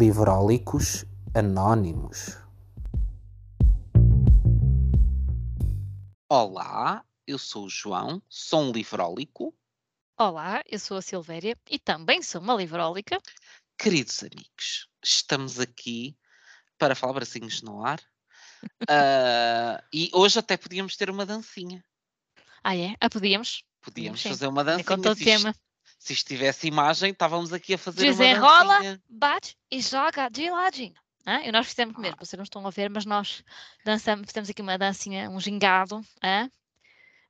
Livrólicos Anónimos. Olá, eu sou o João, sou um livrólico. Olá, eu sou a Silvéria e também sou uma livrólica. Queridos amigos, estamos aqui para falar bracinhos no ar. Ah, e hoje até podíamos ter uma dancinha. Ah, é? Ah, podíamos? Podíamos Sim. fazer uma É dancinha. com todo isto, tema. Se isto tivesse imagem, estávamos aqui a fazer uma Desenrola, dancinha. bate e joga de ladinho. Hã? E nós fizemos Ah. mesmo, vocês não estão a ver, mas nós dançamos, fizemos aqui uma dancinha, um gingado.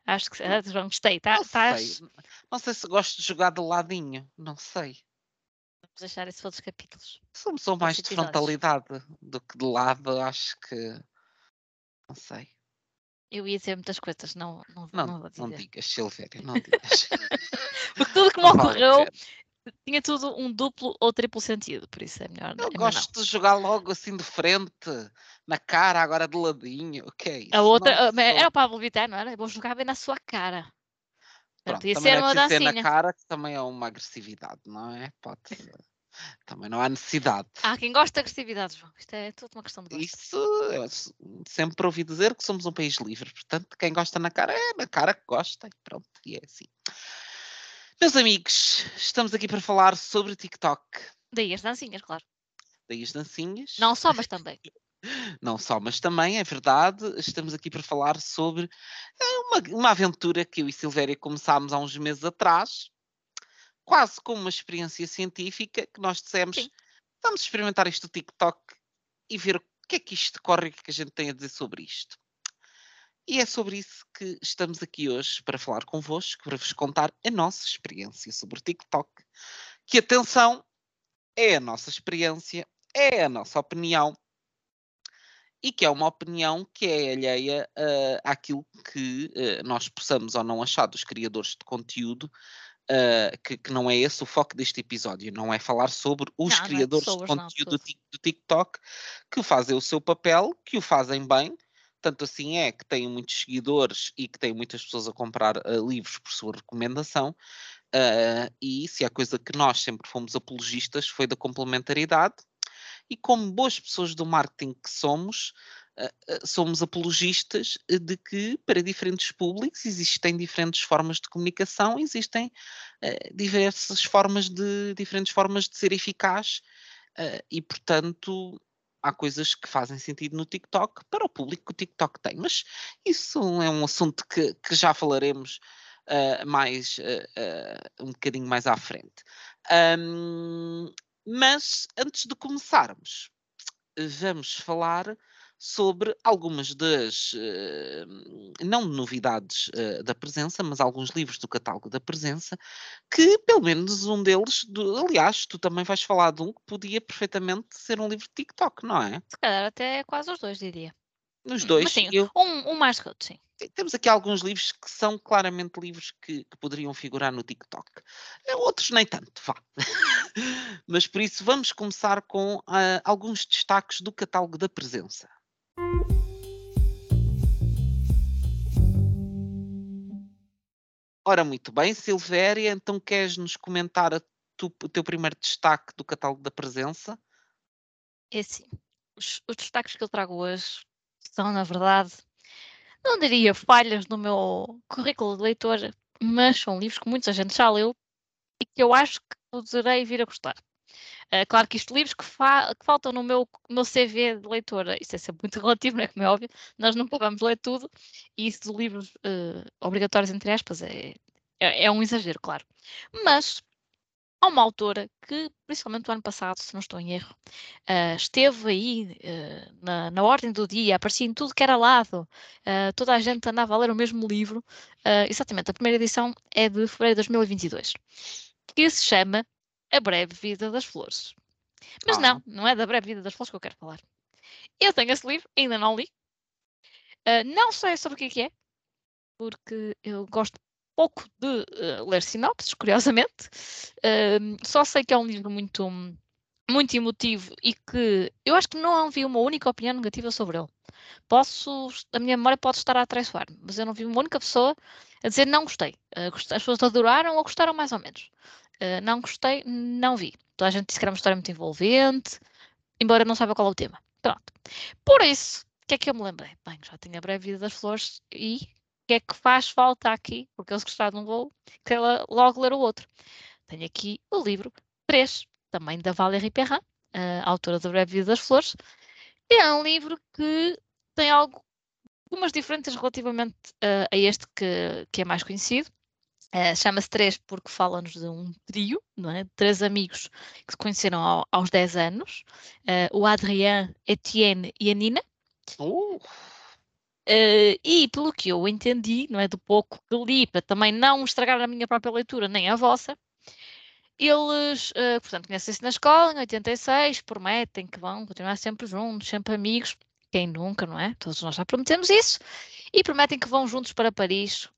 Acho que ah, João, gostei. Tá, Não estás- sei. Não sei se gosto de jogar de ladinho. Não sei. Vamos deixar isso para outros capítulos. Somos sou mais de frontalidade do que de lado. Acho que. Não sei. Eu ia dizer muitas coisas, não, não, Não, não vou não, dizer. digas, Silvéria, não digas. Porque tudo que me Não ocorreu tinha tudo um duplo ou triplo sentido, por isso é melhor. Eu é melhor não. gosto de jogar logo assim de frente, na cara, agora de ladinho. O que é isso? A outra, Não ah, sou- era o Pablo Vittar, não era? Vou jogar bem na sua cara. Pronto, Podia também ser não é uma dancinha. na cara, que também é uma agressividade, não é? Pode ser. Também não há necessidade. Há quem gosta de agressividade, João. Isto é tudo uma questão de gosto. Isso eu sempre ouvi dizer que somos um país livre, portanto, quem gosta na cara é na cara que gosta, e pronto, e é assim. Meus amigos, estamos aqui para falar sobre TikTok. Daí as dancinhas, claro. Daí as dancinhas. Não só, mas também. Não só, mas também é verdade, estamos aqui para falar sobre eh, uma, uma aventura que eu e Silvéria começámos há uns meses atrás, quase como uma experiência científica, que nós dissemos, Sim. vamos experimentar isto do TikTok e ver o que é que isto corre e o que é que a gente tem a dizer sobre isto. E é sobre isso que estamos aqui hoje para falar convosco, para vos contar a nossa experiência sobre o TikTok. Que atenção, é a nossa experiência, é a nossa opinião e que é uma opinião que é alheia ah, àquilo que ah, nós possamos ou não achar dos criadores de conteúdo, ah, que, que não é esse o foco deste episódio, não é falar sobre os Não, não é criadores de pessoas, não, de conteúdo do, TikTok que fazem o seu papel, que o fazem bem, tanto assim é que têm muitos seguidores e que têm muitas pessoas a comprar ah, livros por sua recomendação. ah, e se há coisa que nós sempre fomos apologistas foi da complementaridade, e como boas pessoas do marketing que somos, somos apologistas eh, de que para diferentes públicos existem diferentes formas de comunicação, existem eh, diversas formas de diferentes formas de ser eficaz eh, e portanto há coisas que fazem sentido no TikTok para o público que o TikTok tem, mas isso é um assunto que, que já falaremos ah, mais ah, ah, um bocadinho mais à frente. Ahm, mas antes de começarmos, vamos falar sobre algumas das, eh, não novidades eh, da presença, mas alguns livros do catálogo da presença, que pelo menos um deles, aliás, tu também vais falar de um que podia perfeitamente ser um livro de TikTok, não é? Se calhar até quase os dois, diria. Nos Hum, dois, Mas sim, eu- um, um mais outro, sim. te- temos aqui alguns livros que são claramente livros que, que poderiam figurar no TikTok. Eh, Outros nem tanto, vá. Mas por isso vamos começar com ah, alguns destaques do catálogo da presença. Ora, muito bem, Silvéria, então queres nos comentar tu- o teu primeiro destaque do catálogo da presença? É assim. Os, os destaques que eu trago hoje são, na verdade, não diria falhas no meu currículo de leitor, mas são livros que muita gente já leu e que eu acho que poderei vir a gostar. Eh, claro que isto livros que, fa- que faltam no meu, meu CV de leitora, isso é sempre muito relativo, não é como é óbvio, nós nunca vamos ler tudo, e isso de livros eh, obrigatórios, entre aspas, é, é, é um exagero, claro. Mas há uma autora que, principalmente o ano passado, se não estou em erro, eh, esteve aí eh, na, na ordem do dia, aparecia em tudo que era lado, eh, toda a gente andava a ler o mesmo livro. eh, exatamente, a primeira edição é de fevereiro de 2022, que se chama A Breve Vida das Flores. Mas Ah. não, não é da Breve Vida das Flores que eu quero falar. Eu tenho esse livro, ainda não li. Eh, não sei sobre o que é que é, porque eu gosto pouco de eh, ler sinopses, curiosamente. Ahm, só sei que é um livro muito, muito emotivo e que eu acho que não vi uma única opinião negativa sobre ele. Posso, a minha memória pode estar a atraiçoar-me, mas eu não vi uma única pessoa a dizer não gostei. Gost- as pessoas adoraram ou gostaram mais ou menos. Ah, não gostei, não vi. Toda a gente disse que era uma história muito envolvente, embora não saiba qual é o tema. Pronto. Por isso, o que é que eu me lembrei? Bem, já tinha a breve vida das flores e o que é que faz falta aqui? Porque eles gostaram de um voo, quero logo ler o outro. Tenho aqui o livro 3, também da Valérie Perrin, a autora da Breve Vida das Flores. É um livro que tem algo, algumas diferenças relativamente uh, a este que, que é mais conhecido. Uh, Chama-se Três porque fala-nos de um trio, não é? Três amigos que se conheceram ao, aos 10 anos: uh, o Adrien, Etienne e a Nina. Uh. Uh, e pelo que eu entendi, não é? Do pouco que li, para também não estragar a minha própria leitura nem a vossa, eles, portanto, conhecem-se na escola em 86, prometem que vão continuar sempre juntos, sempre amigos. Quem nunca, não é? Todos nós já prometemos isso. E prometem que vão juntos para Paris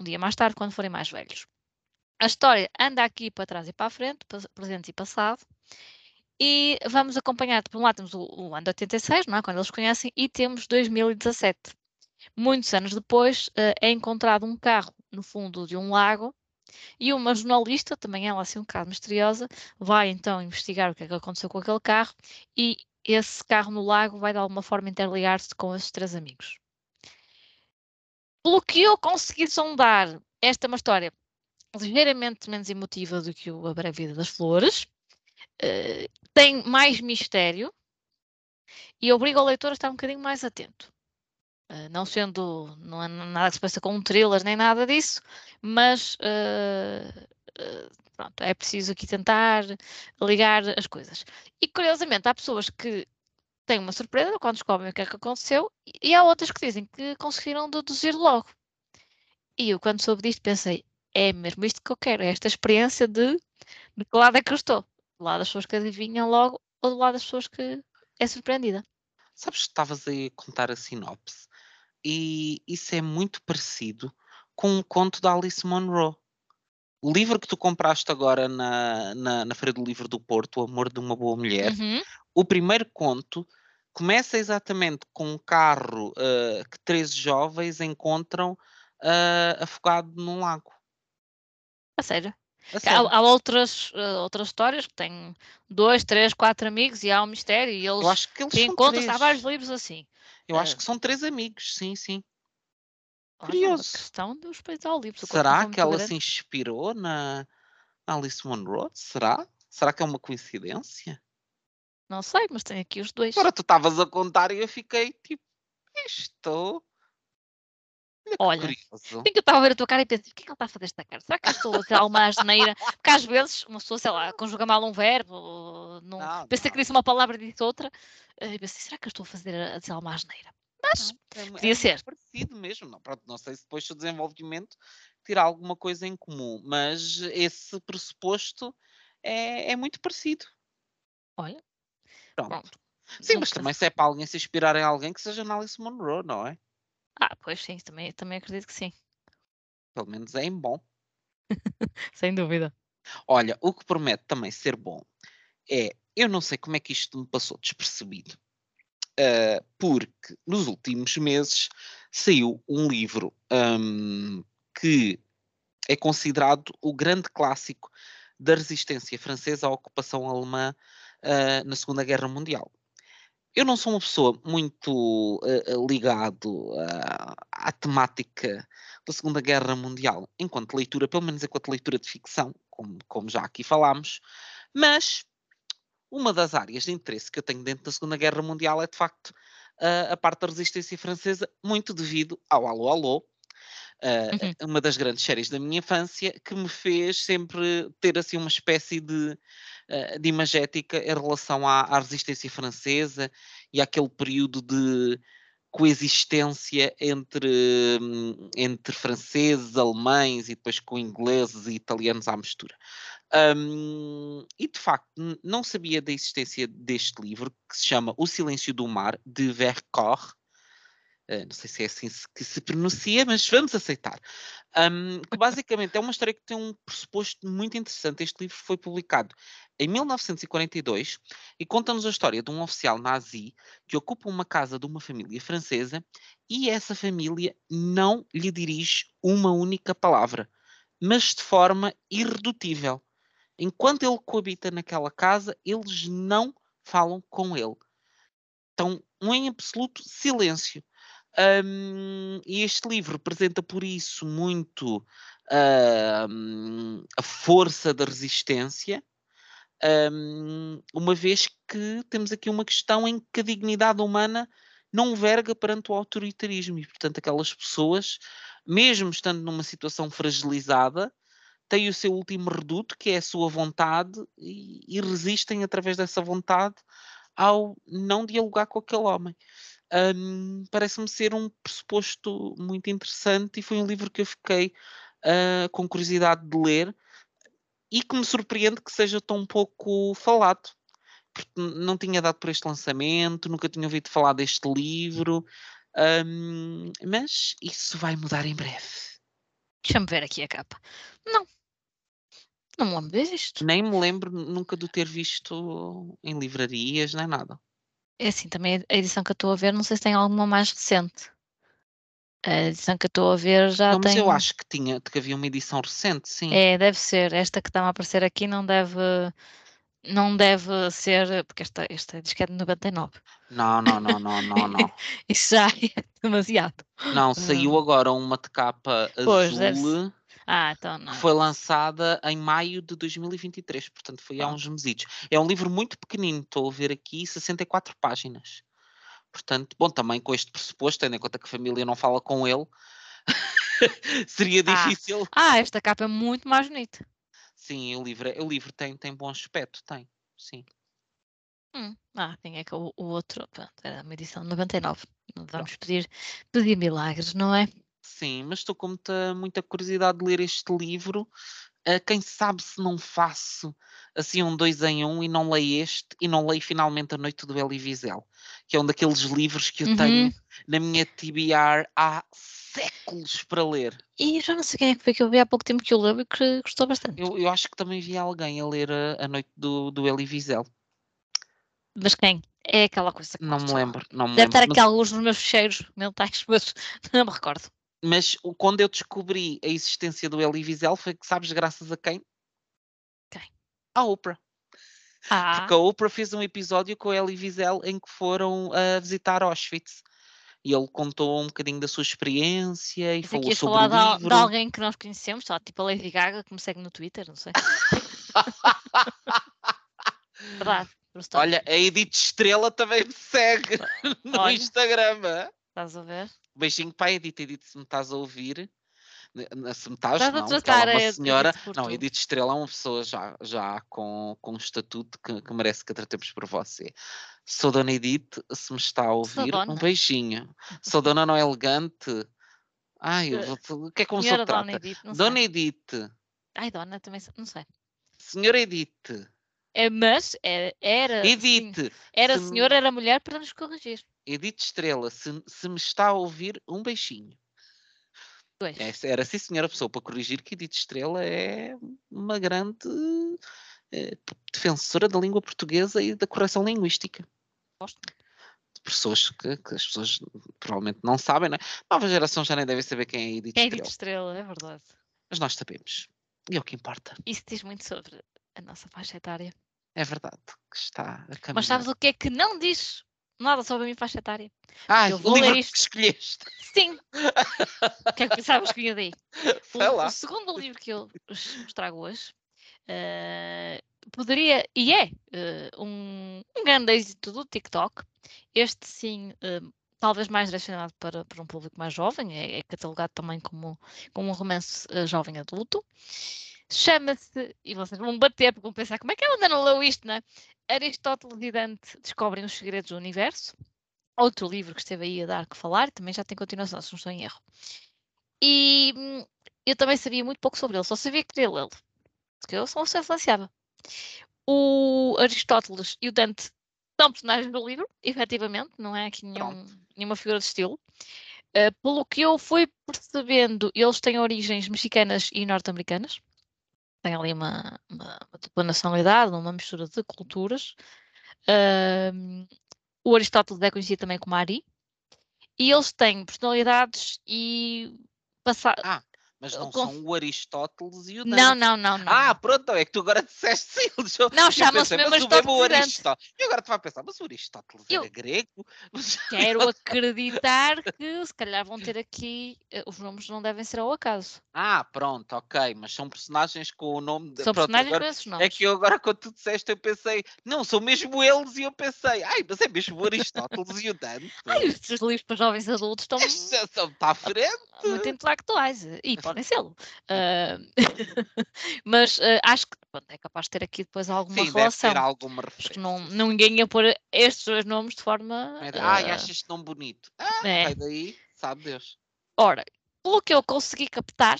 um dia mais tarde, quando forem mais velhos. A história anda aqui para trás e para a frente, presente e passado, e vamos acompanhar, por um lado temos o, o ano de 86, não é? quando eles conhecem, e temos 2017. Muitos anos depois, uh, é encontrado um carro no fundo de um lago e uma jornalista, também ela assim um bocado misteriosa, vai então investigar o que é que aconteceu com aquele carro e esse carro no lago vai de alguma forma interligar-se com esses três amigos. Pelo que eu consegui sondar, esta é uma história ligeiramente menos emotiva do que o A Breve Vida das Flores, uh, tem mais mistério e obriga o leitor a estar um bocadinho mais atento. Uh, não sendo, não é nada que se pareça com um thriller nem nada disso, mas uh, pronto, é preciso aqui tentar ligar as coisas. E curiosamente, há pessoas que têm uma surpresa quando descobrem o que é que aconteceu, e há outras que dizem que conseguiram deduzir logo. E eu, quando soube disto, pensei: é mesmo isto que eu quero, é esta experiência de, de que lado é que eu estou. Do lado das pessoas que adivinham logo, ou do lado das pessoas que é surpreendida. Sabes que estavas a contar a sinopse, e isso é muito parecido com um conto da Alice Monroe. O livro que tu compraste agora na, na, na Feira do Livro do Porto, O Amor de uma Boa Mulher, Uhum. o primeiro conto começa exatamente com um carro uh, que 13 jovens encontram uh, afogado num lago. A sério. A Há, sério. há outras, uh, outras histórias que têm dois, três, quatro amigos e há um mistério e eles Eu acho que eles três. Há vários livros assim. Eu acho que são três amigos, sim, sim. Olha, uma Curioso. questão de os peitos ao livro. Será que ela grande. se inspirou na na Alice Monroe? Será? Será que é uma coincidência? Não sei, mas tem aqui os dois. Agora tu estavas a contar e eu fiquei tipo, isto. Olha Olha, que eu estava a ver a tua cara e pensei, o que é que ela está a fazer esta cara? Será que eu estou a tirar uma asneira? Porque às vezes uma pessoa, sei lá, conjuga mal um verbo, não, Não, pensa que não. disse uma palavra e disse outra, eh, e pensei, será que eu estou a fazer a dizer uma asneira? Mas Não, é, podia é ser. parecido mesmo. Não, pronto, não sei se depois do desenvolvimento terá alguma coisa em comum, mas esse pressuposto é, é muito parecido. Olha, Pronto. Sim, Não mas também se é para alguém se inspirar em alguém que seja Alice Monroe, não é? Ah, pois sim, também, também acredito que sim, Pelo menos é em bom. sem dúvida. Olha, o que promete também ser bom é, eu não sei como é que isto me passou despercebido, ah, porque nos últimos meses saiu um livro hum, que é considerado o grande clássico da resistência francesa à ocupação alemã ah, na Segunda Guerra Mundial. Eu não sou uma pessoa muito ah, ligado ah, à temática da Segunda Guerra Mundial, enquanto leitura, pelo menos enquanto leitura de ficção, como, como já aqui falámos, mas uma das áreas de interesse que eu tenho dentro da Segunda Guerra Mundial é de facto a parte da resistência francesa, muito devido ao Alô Alô, Uhum. uma das grandes séries da minha infância, que me fez sempre ter assim uma espécie de, ah, de imagética em relação à, à resistência francesa e àquele período de coexistência entre, entre franceses, alemães e depois com ingleses e italianos à mistura. Hum, e de facto, não sabia da existência deste livro que se chama O Silêncio do Mar, de Vercors. Uh, não sei se é assim que se pronuncia, mas vamos aceitar. Um, que basicamente é uma história que tem um pressuposto muito interessante. Este livro foi publicado em 1942 e conta-nos a história de um oficial nazi que ocupa uma casa de uma família francesa e essa família não lhe dirige uma única palavra, mas de forma irredutível. Enquanto ele coabita naquela casa, eles não falam com ele. Estão em absoluto silêncio. Um, e este livro representa por isso muito uh, a força da resistência, um, uma vez que temos aqui uma questão em que a dignidade humana não verga perante o autoritarismo e, portanto, aquelas pessoas, mesmo estando numa situação fragilizada, têm o seu último reduto, que é a sua vontade, e, e resistem através dessa vontade ao não dialogar com aquele homem. Um, Parece-me ser um pressuposto muito interessante e foi um livro que eu fiquei uh, com curiosidade de ler e que me surpreende que seja tão pouco falado. Porque não tinha dado por este lançamento, nunca tinha ouvido falar deste livro, um, mas isso vai mudar em breve. Deixa-me ver aqui a capa. Não. Não me lembro disto. Nem me lembro nunca de ter visto em livrarias, nem nada. É assim, também a edição que eu estou a ver, não sei se tem alguma mais recente. A edição que eu estou a ver já não, tem. Mas eu acho que tinha, que havia uma edição recente, sim. É, deve ser. Esta que está a aparecer aqui não deve. Não deve ser. Porque esta, esta diz que é de 99. Não, não, não, não, não, não. Isso já é demasiado. Não, saiu agora uma de capa Pois, azul Ah, então não. que foi lançada em maio de 2023, portanto foi há Ah. uns mesitos. É um livro muito pequenino, estou a ver aqui, 64 páginas. Portanto, bom, também com este pressuposto, tendo em conta que a família não fala com ele, seria Ah. difícil. Ah, esta capa é muito mais bonita. Sim, o livro, é- o livro tem, tem bom aspecto, tem. Sim. Hum, Ah, tem é que o, o outro. Pronto, era uma edição de 99. Não vamos pedir, pedir milagres, não é? Sim, mas estou com muita, muita curiosidade de ler este livro. Ah, quem sabe se não faço assim um dois em um e não leio este e não leio finalmente A Noite do Elie Wiesel, que é um daqueles livros que eu Uhum. tenho na minha TBR há séculos para ler. E já não sei quem é que foi que eu vi há pouco tempo que eu leu e que gostou bastante. Eu, eu acho que também vi alguém a ler A, a Noite do, do Elie Wiesel. Mas quem? É aquela coisa que Não me lembro, não me Deve lembro. estar mas- aqui alguns nos meus fecheiros mentais, mas não me recordo. Mas o- quando eu descobri a existência do Elie Wiesel foi que sabes graças a quem? Quem? A Oprah. Ah, Porque a Oprah fez um episódio com a Elie Wiesel em que foram a visitar Auschwitz. E ele contou um bocadinho da sua experiência e que falou sobre falar o de, livro. de alguém que nós conhecemos, só tipo a Lady Gaga, que me segue no Twitter, não sei. Verdade. Olha, a Edith Estrela também me segue no Olha. Instagram. hã? Estás a ver? Beijinho para a Edith. Edith, se me estás a ouvir, ne- ne- se me estás, Estás não, porque ela é uma Edith senhora. por Não. Edith Estrela é uma pessoa já, já com, com um estatuto que, que merece que a tratemos por você. Sou Dona Edith, se me está a ouvir, um beijinho. Sou Dona não é elegante. Ai, Eh, vou- o que é como se Senhora eu Dona trata? Edith, Dona. Edith, Ai, Dona, também não sei. Senhora Edith, É, mas era, era, sim, Edith, era se me- senhor, era mulher para nos corrigir. Edith Estrela, se, se me está a ouvir, um beijinho. Pois. Essa era sim, senhora pessoa, para corrigir que Edith Estrela é uma grande eh, defensora da língua portuguesa e da correção linguística. Gosto. De pessoas que, que as pessoas provavelmente não sabem, não é? Nova geração já nem deve saber quem é Edith é Estrela, Edith Estrela, é verdade. mas nós sabemos. E é o que importa. Isso diz muito sobre a nossa faixa etária. É verdade que está a caminhar. Mas sabes o que é que não diz nada sobre a minha faixa etária? Ah, eu o vou ler livro isto. que escolheste. Sim! o que é que pensavas que vinha daí? O, Sei o lá. segundo livro que eu vos trago hoje eh, poderia, e é, eh, um, um grande êxito do TikTok. Este sim, eh, talvez mais direcionado para, para um público mais jovem, é, é catalogado também como, como um romance eh, jovem adulto. Chama-se, e vocês vão bater porque vão pensar como é que ela ainda não leu isto, não é? Aristóteles e Dante descobrem os segredos do universo. Outro livro que esteve aí a dar que falar, também já tem continuação, se não estou em erro. E hum, eu também sabia muito pouco sobre ele, só sabia que queria lê-lo. Porque eu só se influenciava. O Aristóteles e o Dante são personagens do livro, efetivamente, não é aqui nenhum, nenhuma figura de estilo. Uh, pelo que eu fui percebendo, eles têm origens mexicanas e norte-americanas. Tem ali uma, uma, uma nacionalidade, uma mistura de culturas. O Aristóteles é conhecido também como Ari. E eles têm personalidades e passa... Ah, Mas não conf- são o Aristóteles e o Dante. Não, não, não, não. Ah, não. pronto, é que tu agora disseste sim. Não, chama-se mesmo Aristóteles e. Aristóteles. E agora tu vai pensar, mas o Aristóteles Eu- era grego? Quero acreditar que se calhar vão ter aqui. eh, Os nomes não devem ser ao acaso. Ah, pronto, ok, mas são personagens com o nome de. São pronto, personagens agora- com esses nomes. É que eu agora, quando tu disseste, eu pensei, não, são mesmo eles, e eu pensei, ai, mas é mesmo o Aristóteles e o Dante. Ai, estes livros para jovens adultos estão para a frente. muito intelectuais eh, e podem ser. mas eh, acho que pronto, é capaz de ter aqui depois alguma Sim, deve relação. ter alguma referência. que não, ninguém ia pôr estes dois nomes de forma. É de, Ai, eh, achas tão bonito. Ah, é. vai daí, sabe Deus. Ora, pelo que eu consegui captar,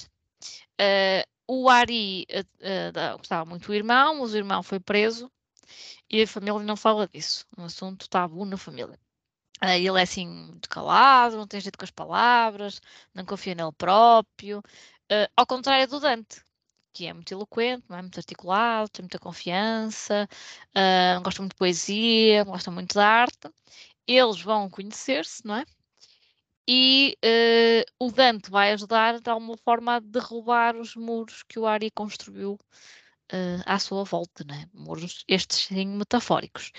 eh, o Ari da- gostava muito do irmão, mas o irmão foi preso e a família não fala disso. Um assunto tabu na família. Eh, ele é assim muito calado, não tem jeito com as palavras, não confia nele próprio, eh, ao contrário do Dante, que é muito eloquente, é muito articulado, tem muita confiança, eh, gosta muito de poesia, gosta muito de arte. Eles vão conhecer-se, não é? E eh, o Dante vai ajudar de alguma forma a derrubar os muros que o Ari construiu à sua volta, né? Muros estes sim metafóricos.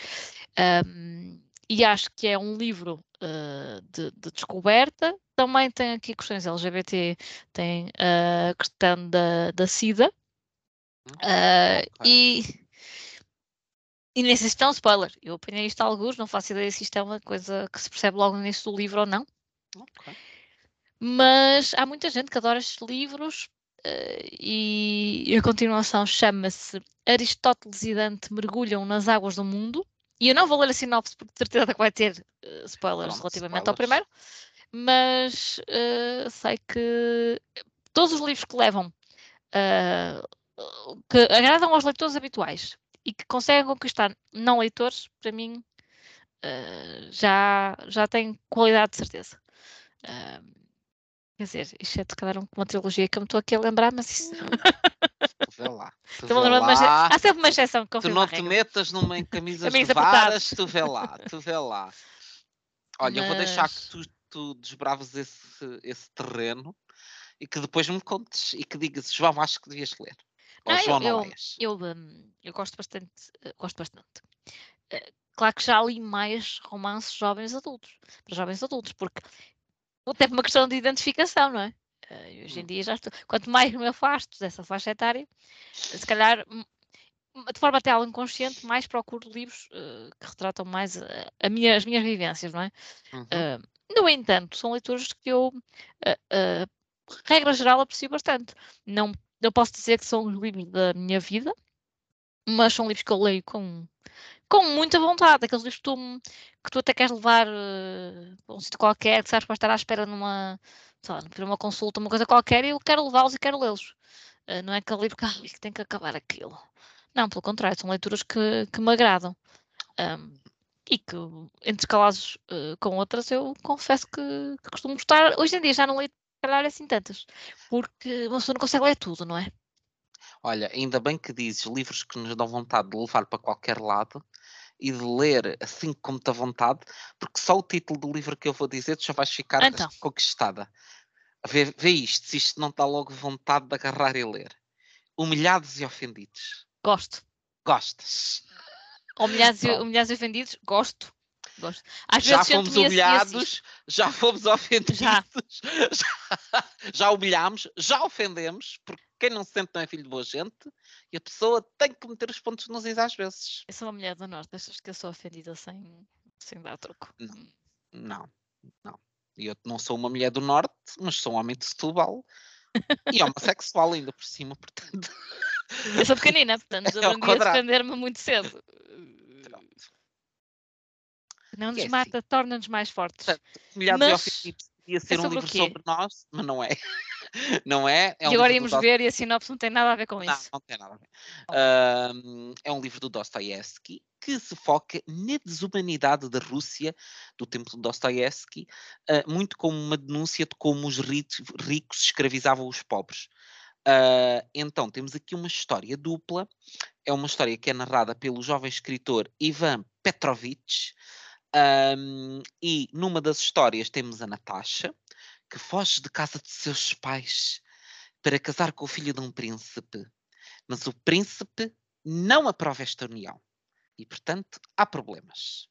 Ahm, e acho que é um livro eh, de, de descoberta. Também tem aqui questões LGBT, tem a questão da, da SIDA. Ah, ok. e, e nem sei se isto é um spoiler. Eu apanhei isto a alguns, não faço ideia se isto é uma coisa que se percebe logo no início do livro ou não. Ok. Mas há muita gente que adora estes livros eh, e a continuação chama-se Aristóteles e Dante mergulham nas águas do mundo. E eu não vou ler a sinopse porque de certeza que vai ter eh, spoilers Pronto, relativamente ao spoilers. primeiro, mas eh, sei que todos os livros que levam eh, que agradam aos leitores habituais e que conseguem conquistar não leitores, para mim já, já tem qualidade de certeza. Quer dizer, isto é com uma trilogia que eu me estou aqui a lembrar, mas isso. Tu vê lá. Tu vê de uma lá. Há sempre uma exceção que Tu não te metas numa em camisas de Camisa varas, tu vê lá, tu vê lá. Olha, eu vou deixar Mas- que tu, tu desbraves esse, esse terreno e que depois me contes e que digas, João, acho que devias ler. Ou Não, eu- João, não eu-. Eu, hum, eu gosto bastante. eh, gosto bastante. Eh, claro que já li mais romances jovens adultos, para jovens adultos, porque até por uma questão de identificação, não é? Eh, hoje em Hum. dia já estou. Quanto mais me afasto dessa faixa etária, se calhar de forma até algo inconsciente, mais procuro livros eh, que retratam mais eh, a minha- as minhas vivências, não é? Uhum. No entanto, são leituras que eu, regra geral, aprecio bastante. Não, não posso dizer que são os livros da minha vida, mas são livros que eu leio com, com muita vontade. Aqueles livros que tu, que tu até queres levar para um sítio qualquer, que sabes vais estar à espera numa, sei lá, para uma consulta, uma coisa qualquer, e eu quero levá-los e quero lê-los. Ah, não é aquele livro que, "Ai, que tem que acabar aquilo. Não, pelo contrário, são leituras que, que me agradam. Ahm, e que entre escalados eh, com outras eu confesso que, que costumo gostar. Hoje em dia já não leio, calhar, assim tantas, porque uma pessoa não consegue ler tudo, não é? Olha, ainda bem que dizes livros que nos dão vontade de levar para qualquer lado e de ler assim com muita vontade, porque só o título do livro que eu vou dizer tu já vais ficar Então. conquistada. Vê, vê isto, se isto não dá logo vontade de agarrar e ler. Humilhados e ofendidos. Gosto. Gostas? Humilhados e, humilhados e ofendidos, gosto. Gosto. Às já vezes fomos esse- esse- humilhados, já fomos ofendidos, Já. já, já humilhámos, já ofendemos, porque quem não se sente não é filho de boa gente e a pessoa tem que meter os pontos nos is às vezes. Eu sou uma mulher do Norte, achas que eu sou ofendida sem, sem dar troco? Não, não. E eu não sou uma mulher do norte, mas sou um homem de Setúbal e homossexual ainda por cima, portanto. Eu sou pequenina, portanto É ao aprendi a quadrado. defender-me muito cedo. Não nos é assim. mata, torna-nos mais fortes. Portanto, Humilhados e Mas ofendidos podia ser um sobre o livro sobre nós, mas não é. Não é. é um e agora íamos ver e a sinopse não tem nada a ver com Não, isso. não tem nada a ver. É um livro do Dostoiévski que se foca na desumanidade da Rússia do tempo de Dostoiévski, ah, muito como uma denúncia de como os ri- ricos escravizavam os pobres. Ah, então, temos aqui uma história dupla. É uma história que é narrada pelo jovem escritor Ivan Petrovich. Ahm, e numa das histórias temos a Natasha, que foge de casa de seus pais para casar com o filho de um príncipe. Mas o príncipe não aprova esta união. E, portanto, há problemas.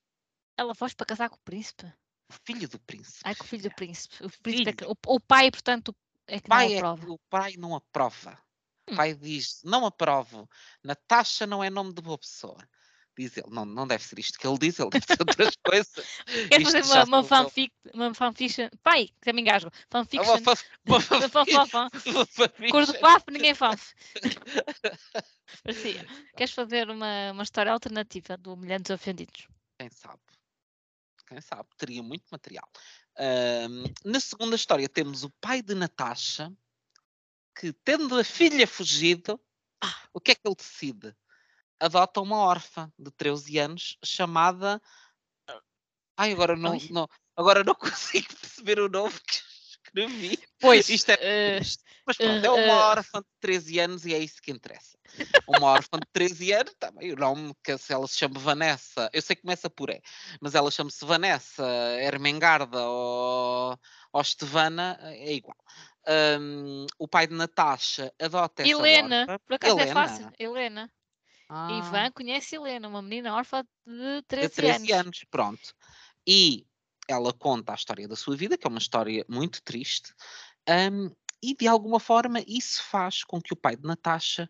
Ela foge para casar com o príncipe. O filho do príncipe. Ai, com o filho do filha. príncipe. O, príncipe é que- o, o pai, portanto, é que O pai, não é aprova. que o pai não aprova. O Hum. pai diz: não aprovo. Natasha não é nome de boa pessoa. Diz ele: não, não deve ser isto que ele diz, ele deve ser outras coisas. Quer fazer uma, uma fanfic, uma fanfiction. Pai, que me engasgo. Fanfiction. Uma, fa- uma Fã, fã, fã, fã. uma fanfiction. Cor do papo, ninguém faz. Parecia. Queres fazer uma, uma história alternativa do Milhares Ofendidos? Quem sabe? Quem sabe? Teria muito material. Ahm, na segunda história temos o pai de Natasha, que tendo a filha fugido, Ah. o que é que ele decide? Adota uma órfã de 13 anos chamada. Ai, agora não, Ai. não, agora não consigo perceber o nome que escrevi. Pois, Isto é eh, triste. Mas pronto, é eh, uma eh. órfã de 13 anos e é isso que interessa. Uma órfã de 13 anos, também o nome, que se ela se chama Vanessa, eu sei que começa por E, mas ela chama-se Vanessa, Ermengarda ou, ou Estevana, é igual. Hum, o pai de Natasha adota essa Helena, órfã. por acaso é Helena. fácil. Helena. Ah, Ivan conhece Helena, uma menina órfã de de 13, 13 anos. anos, pronto. E ela conta a história da sua vida, que é uma história muito triste, hum, e de alguma forma isso faz com que o pai de Natasha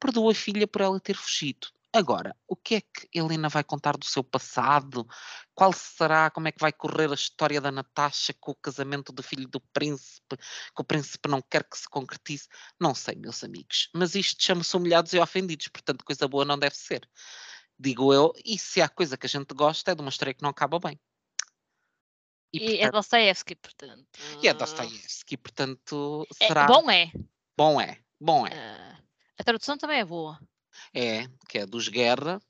perdoe a filha por ela ter fugido. Agora, o que é que Helena vai contar do seu passado? Qual será, como é que vai correr a história da Natasha com o casamento do filho do príncipe, que o príncipe não quer que se concretize? Não sei, meus amigos, mas isto chama-se humilhados e ofendidos, portanto coisa boa não deve ser digo eu, e se há coisa que a gente gosta é de uma história que não acaba bem. E, E é portanto, Dostoevsky, portanto. e é Dostoiévski, portanto, É, será bom é. bom é, bom é, Ah, a tradução também é boa. É, que é dos Guerra,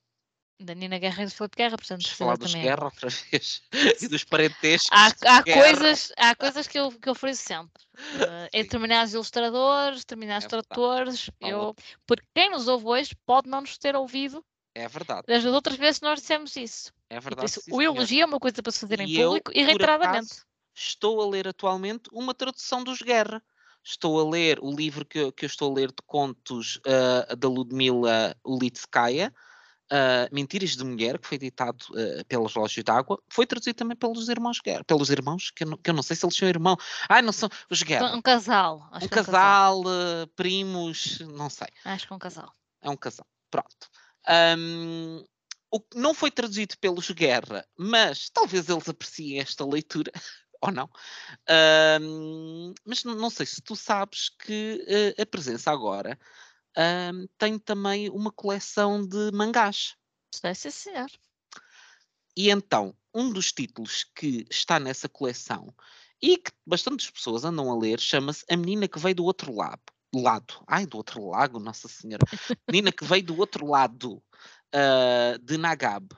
Da Nina Guerra e do Filipe Guerra, portanto, vamos falar dos Guerra outra vez, e dos parentescos Há, há coisas, há coisas que eu, que eu friso sempre. Ah, em determinados ilustradores, determinados É tradutores, eu, porque quem nos ouve hoje pode não nos ter ouvido É verdade, das outras vezes nós dissemos isso. é E verdade. isso, sim, o elogio é uma coisa para se fazer em E eu, público e por reiteradamente. acaso, Estou a ler atualmente uma tradução dos Guerra. Estou a ler o livro que, eu- que eu estou a ler de contos ah, da Ludmila Ulitskaya, ah, Mentiras de Mulher, que foi editado ah, pelos Relógios d'Água. Foi traduzido também pelos irmãos Guerra. Pelos irmãos, que eu não, que eu não sei se eles são irmãos. Ai, não são os Guerra. Um casal. Acho Um que é um casal. casal, primos, não sei. Acho que é um casal. É um casal. Pronto. Ahm, o que não foi traduzido pelos Guerra, mas talvez eles apreciem esta leitura, ou não. Mas não, não sei se tu sabes que eh, a presença agora tem também uma coleção de mangás. Isso deve ser senhor. E então, um dos títulos que está nessa coleção e que bastantes pessoas andam a ler chama-se A Menina que Veio do Outro Lado. lado. Ai, do outro lago, Nossa Senhora. Menina que veio do outro lado ah, de Nagab.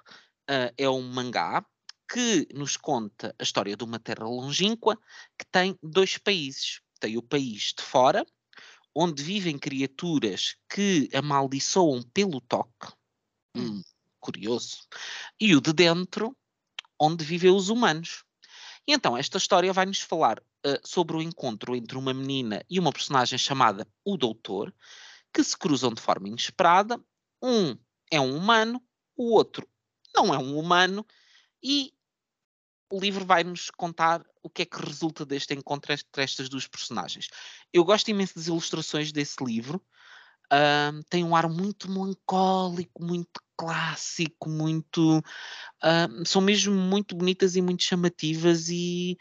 Ah, é um mangá que nos conta a história de uma terra longínqua que tem dois países. Tem o país de fora, onde vivem criaturas que amaldiçoam pelo toque. Hum. Hum, curioso. E o de dentro, onde vivem os humanos. E então, esta história vai-nos falar uh, sobre o encontro entre uma menina e uma personagem chamada o Doutor, que se cruzam de forma inesperada. Um é um humano, o outro não é um humano, e o livro vai-nos contar o que é que resulta deste encontro entre estas duas personagens. Eu gosto imenso das ilustrações desse livro. Ahm, tem um ar muito melancólico, muito clássico, muito. ahm, são mesmo muito bonitas e muito chamativas, e,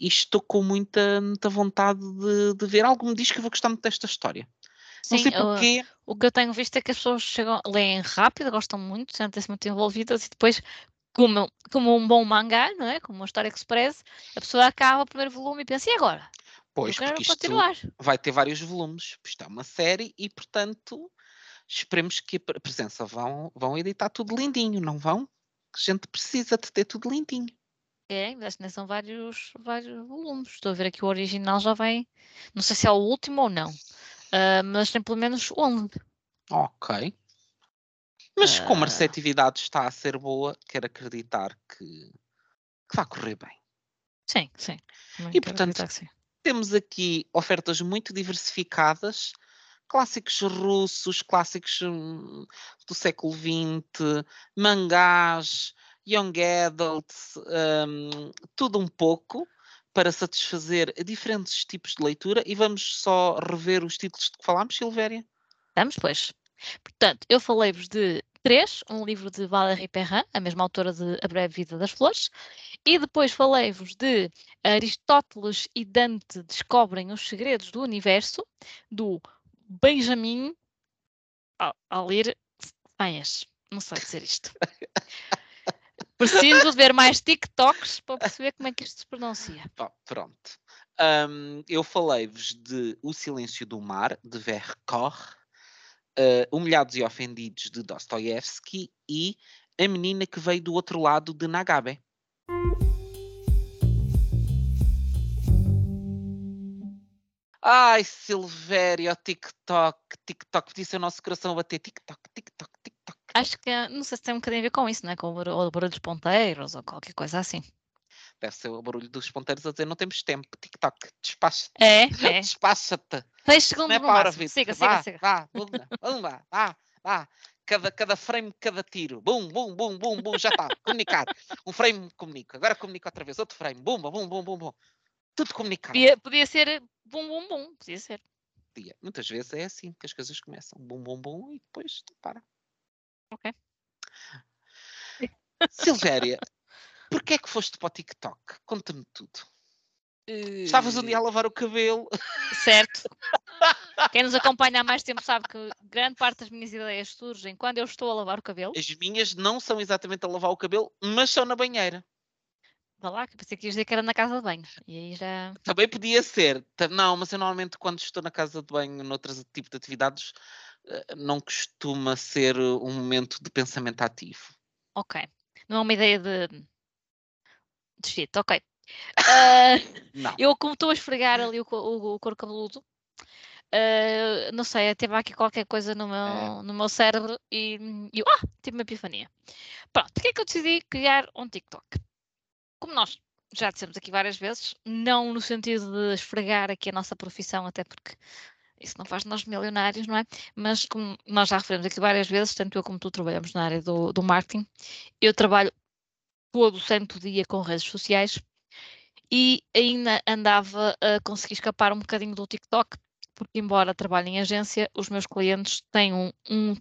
e estou com muita, muita vontade de, de ver. Algo me diz que eu vou gostar muito desta história. Não Sim, sei eu- porquê. o que eu tenho visto é que as pessoas chegam, leem rápido, gostam muito, sentem-se muito envolvidas e depois, como, como um bom mangá, não é? Como uma história express, a pessoa acaba o primeiro volume e pensa, e agora? Pois, eu porque isto continuar. vai ter vários volumes. Isto é uma série e, portanto, esperemos que a pre- presença vão, vão editar tudo lindinho, não vão? Que a gente precisa de ter tudo lindinho. É, que nem são vários, vários volumes. Estou a ver aqui o original já vem, não sei se é o último ou não, ah, mas tem pelo menos 11. Ok. Mas como a Ah. receptividade está a ser boa, quero acreditar que, que vai correr bem. Sim, sim. também E, portanto, sim. temos aqui ofertas muito diversificadas, clássicos russos, clássicos hum, do século XX, mangás, young adults, um, tudo um pouco para satisfazer diferentes tipos de leitura e vamos só rever os títulos de que falámos, Silvéria? Vamos, pois. Portanto, eu falei-vos de três, um livro de Valérie Perrin, a mesma autora de A Breve Vida das Flores, e depois falei-vos de Aristóteles e Dante descobrem os segredos do universo, do Benjamin Alir Faias. Não sei dizer isto. Preciso de ver mais TikToks para perceber como é que isto se pronuncia. Bom, pronto. Um, eu falei-vos de O Silêncio do Mar, de Vercors, uh, Humilhados e Ofendidos, de Dostoiévski e A Menina que Veio do Outro Lado, de Nagabe. Ai, Silvério, TikTok, TikTok, podia ser o nosso coração a bater TikTok, TikTok, TikTok. Acho que, não sei se tem um bocadinho a ver com isso, não é? Com o barulho, o barulho dos ponteiros ou qualquer coisa assim. Deve ser o barulho dos ponteiros a dizer não temos tempo, TikTok, despacha. É, é. Despacha-te. 6 segundos Não é para. Siga, vá, siga, siga. Vá, vamos lá, vamos lá, vá, vá. Cada, cada frame, cada tiro. Bum, bum, bum, bum, bum, já está. Comunicar. Um frame comunica. Agora comunica outra vez. Outro frame. Bum, bum, bum, bum, bum. Tudo comunicado. Podia, podia ser bum, bum, bum. Podia ser. Dia. Muitas vezes é assim que as coisas começam. Bum, bum, bum e depois para. Ok. Silvéria, porquê é que foste para o TikTok? Conta-me tudo. Estavas um dia a lavar o cabelo. Certo. Quem nos acompanha há mais tempo sabe que grande parte das minhas ideias surgem quando eu estou a lavar o cabelo. As minhas não são exatamente a lavar o cabelo, mas são na banheira. Vá lá, que pensei que ias dizer que era na casa de banho. E aí já. Também podia ser. Não, mas eu normalmente quando estou na casa de banho, noutros tipos de atividades, eh, não costuma ser um momento de pensamento ativo. Ok. Não é uma ideia de. de shit, ok. Não. eu, como estou a esfregar ali o, o, o couro cabeludo, ah, não sei, teve aqui qualquer coisa no meu, no meu cérebro e e eu, ah, tive uma epifania. Pronto, o que é que eu decidi criar um TikTok? Como nós já dissemos aqui várias vezes, não no sentido de esfregar aqui a nossa profissão, até porque isso não faz de nós milionários, não é? Mas como nós já referimos aqui várias vezes, tanto eu como tu trabalhamos na área do, do marketing, eu trabalho todo o santo dia com redes sociais e ainda andava a conseguir escapar um bocadinho do TikTok, porque embora trabalhe em agência, os meus clientes têm um, um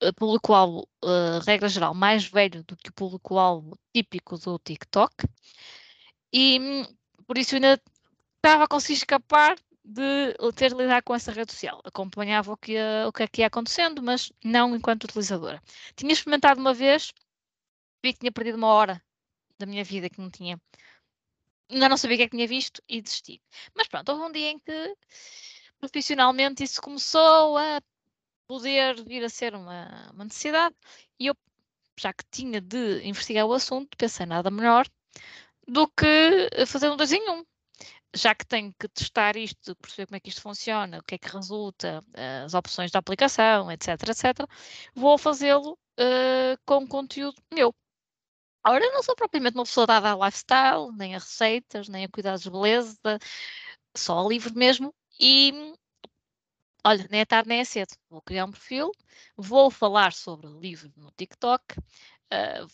eh, público-alvo, eh, regra geral, mais velho do que o público-alvo típico do TikTok, e hum, por isso ainda estava a conseguir escapar de ter de lidar com essa rede social. Acompanhava o que, o que é que ia acontecendo, mas não enquanto utilizadora. Tinha experimentado uma vez, vi que tinha perdido uma hora da minha vida que não tinha. Ainda não sabia o que é que tinha visto e desisti. Mas pronto, houve um dia em que profissionalmente isso começou a poder vir a ser uma, uma necessidade e eu, já que tinha de investigar o assunto, pensei nada melhor do que fazer um dois em um já que tenho que testar isto, perceber como é que isto funciona, o que é que resulta, as opções da aplicação, etc, etc, vou fazê-lo eh, com conteúdo meu. Ora, eu não sou propriamente uma pessoa dada a lifestyle, nem a receitas, nem a cuidados de beleza, só a livro mesmo, e olha, nem é tarde nem é cedo. Vou criar um perfil, vou falar sobre o livro no TikTok, eh,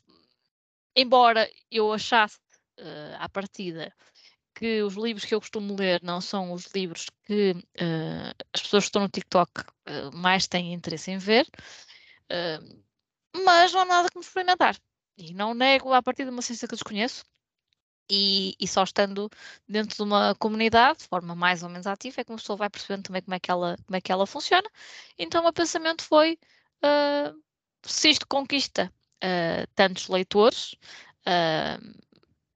embora eu achasse eh, à partida que os livros que eu costumo ler não são os livros que uh, as pessoas que estão no TikTok uh, mais têm interesse em ver, uh, mas não há nada como experimentar. E não nego a partir de uma ciência que desconheço. E, e, só estando dentro de uma comunidade, de forma mais ou menos ativa, é que uma pessoa vai percebendo também como é que ela, como é que ela funciona. Então, o meu pensamento foi: se isto conquista tantos leitores,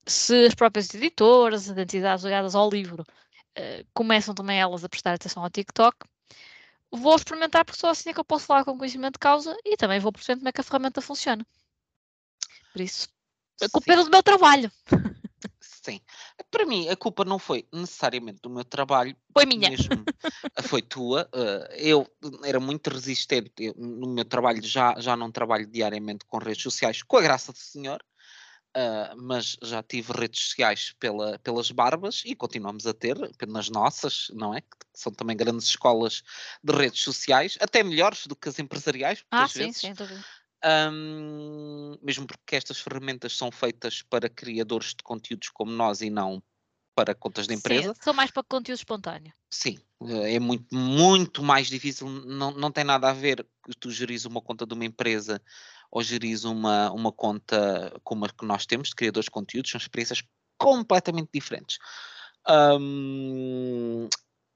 se as próprias editoras, as entidades ligadas ao livro, uh, começam também elas a prestar atenção ao TikTok, vou experimentar porque só assim é que eu posso falar com conhecimento de causa e também vou perceber como é que a ferramenta funciona. Por isso, a culpa é do meu trabalho. Sim. Para mim, a culpa não foi necessariamente do meu trabalho. Foi minha. Mesmo, foi tua. Eu era muito resistente. Eu, no meu trabalho já, já não trabalho diariamente com redes sociais, com a graça do Senhor. Uh, mas já tive redes sociais pela, pelas barbas e continuamos a ter nas nossas, não é? Que são também grandes escolas de redes sociais, até melhores do que as empresariais. Ah, sim, vezes. sim. Um, mesmo porque estas ferramentas são feitas para criadores de conteúdos como nós e não para contas de empresa. Sim, são mais para conteúdo espontâneo. Sim, é muito, muito mais difícil, não, não tem nada a ver tu geris uma conta de uma empresa ou geris uma, uma conta como a que nós temos, de criadores de conteúdos, são experiências completamente diferentes. Um,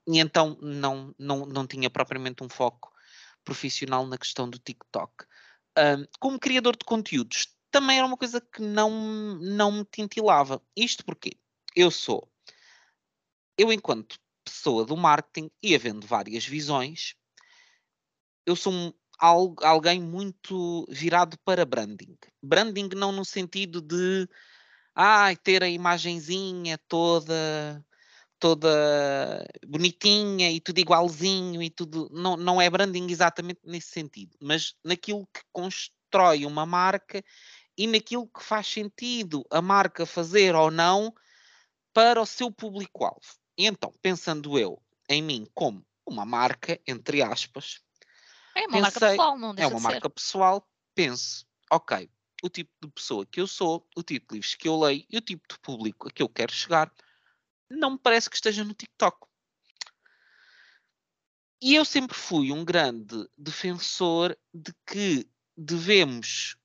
e então não, não, não tinha propriamente um foco profissional na questão do TikTok. Um, como criador de conteúdos, também era uma coisa que não, não me tintilava. Isto porque eu sou, eu enquanto pessoa do marketing e havendo várias visões, eu sou um, alguém muito virado para branding. Branding não no sentido de ah, ter a imagenzinha toda toda bonitinha e tudo igualzinho e tudo não, não é branding exatamente nesse sentido, mas naquilo que constrói uma marca e naquilo que faz sentido a marca fazer ou não para o seu público-alvo. Então, pensando eu em mim como uma marca, entre aspas, é uma marca pessoal, não deixa é uma marca ser. pessoal, penso, ok, o tipo de pessoa que eu sou, o tipo de livros que eu leio e o tipo de público a que eu quero chegar, não me parece que esteja no TikTok. E eu sempre fui um grande defensor de que devemos,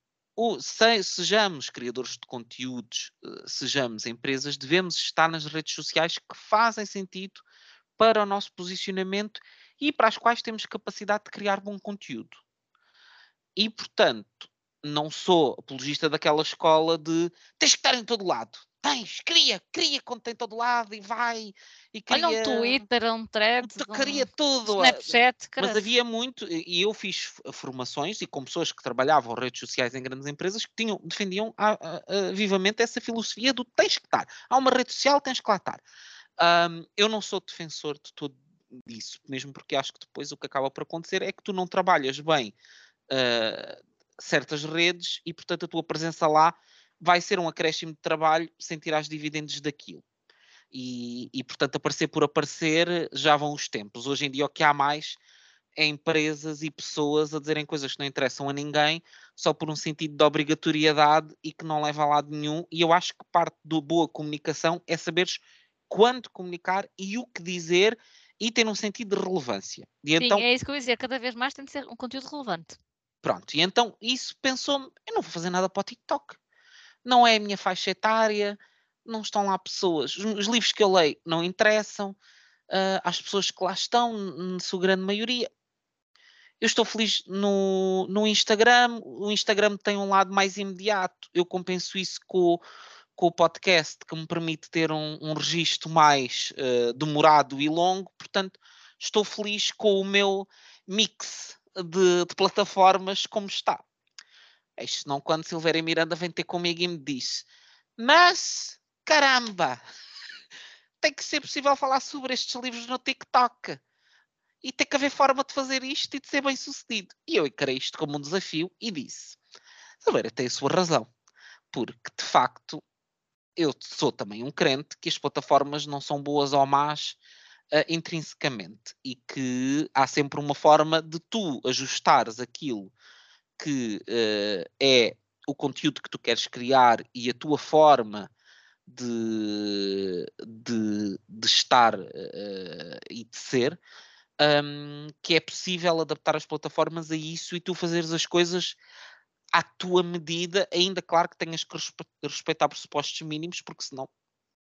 se, sejamos criadores de conteúdos, eh, sejamos empresas, devemos estar nas redes sociais que fazem sentido para o nosso posicionamento e para as quais temos capacidade de criar bom conteúdo. E, portanto, não sou apologista daquela escola de tens que estar em todo lado. Tens, cria, cria quando tem todo lado e vai. E cria, Olha um Twitter, um thread, cria um tudo. Snapchat, Mas caralho. havia muito, e eu fiz formações e com pessoas que trabalhavam redes sociais em grandes empresas que tinham, defendiam a- a- a- vivamente essa filosofia do tens que estar. Há uma rede social, tens que lá estar. Ahm, eu não sou defensor de todo disso, mesmo porque acho que depois o que acaba por acontecer é que tu não trabalhas bem ah, certas redes e, portanto, a tua presença lá vai ser um acréscimo de trabalho sem tirar os dividendos daquilo. E, e, portanto, aparecer por aparecer já vão os tempos. Hoje em dia, o que há mais é empresas e pessoas a dizerem coisas que não interessam a ninguém só por um sentido de obrigatoriedade e que não leva a lado nenhum. E eu acho que parte da boa comunicação é saberes quando comunicar e o que dizer e ter um sentido de relevância. E Sim, então, é isso que eu ia dizer. Cada vez mais tem de ser um conteúdo relevante. Pronto, e então isso pensou-me: eu não vou fazer nada para o TikTok. Não é a minha faixa etária, não estão lá pessoas. Os, os livros que eu leio não interessam, ah, às pessoas que lá estão, na sua grande maioria. Eu estou feliz no, no Instagram, o Instagram tem um lado mais imediato. Eu compenso isso com, com o podcast, que me permite ter um, um registro mais ah, demorado e longo. Portanto, estou feliz com o meu mix de, de plataformas como está. Eis não quando Silveira Miranda vem ter comigo e me diz: Mas, caramba, tem que ser possível falar sobre estes livros no TikTok. E tem que haver forma de fazer isto e de ser bem sucedido. E eu encarei isto como um desafio e disse: Silveira tem a sua razão. Porque, de facto, eu sou também um crente que as plataformas não são boas ou más uh, intrinsecamente e que há sempre uma forma de tu ajustares aquilo que uh, é o conteúdo que tu queres criar e a tua forma de, de, de estar uh, e de ser, um, que é possível adaptar as plataformas a isso e tu fazeres as coisas à tua medida, ainda claro que tenhas que respe respeitar pressupostos mínimos, porque senão,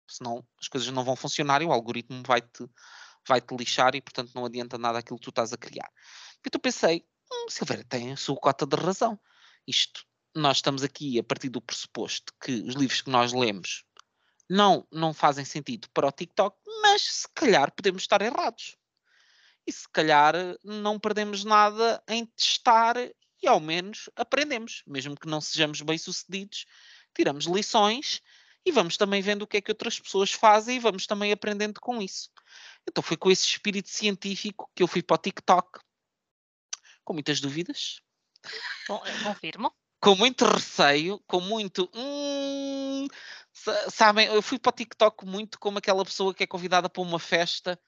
senão as coisas não vão funcionar e o algoritmo vai-te vai-te lixar e, portanto, não adianta nada aquilo que tu estás a criar. Então pensei, hum, Silveira tem a sua cota de razão. Isto, nós estamos aqui a partir do pressuposto que os livros que nós lemos não, não fazem sentido para o TikTok, mas se calhar podemos estar errados. E se calhar não perdemos nada em testar e ao menos aprendemos, mesmo que não sejamos bem-sucedidos, tiramos lições e vamos também vendo o que é que outras pessoas fazem e vamos também aprendendo com isso. Então foi com esse espírito científico que eu fui para o TikTok, com muitas dúvidas. Bom, eu confirmo. com muito receio, com muito. Hum, sabem, eu fui para o TikTok muito como aquela pessoa que é convidada para uma festa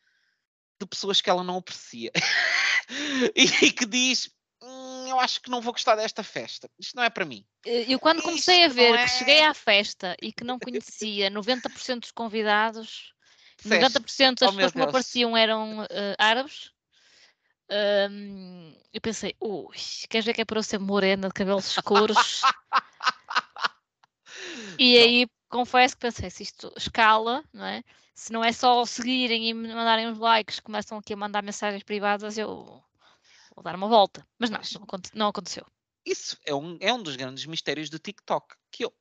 de pessoas que ela não aprecia e que diz: hum, Eu acho que não vou gostar desta festa, isto não é para mim. Eu, quando comecei Isto a ver é... que cheguei à festa e que não conhecia 90% dos convidados, Disseste, 90% das oh, pessoas que me apareciam eram uh, árabes. Um, eu pensei, ui, queres ver que é para eu ser morena, de cabelos escuros? e aí confesso que pensei, se isto escala, não é? Se não é só seguirem e me mandarem uns likes, começam aqui a mandar mensagens privadas, eu vou dar uma volta. Mas não, não aconteceu. Isso é um, é um dos grandes mistérios do TikTok, que eu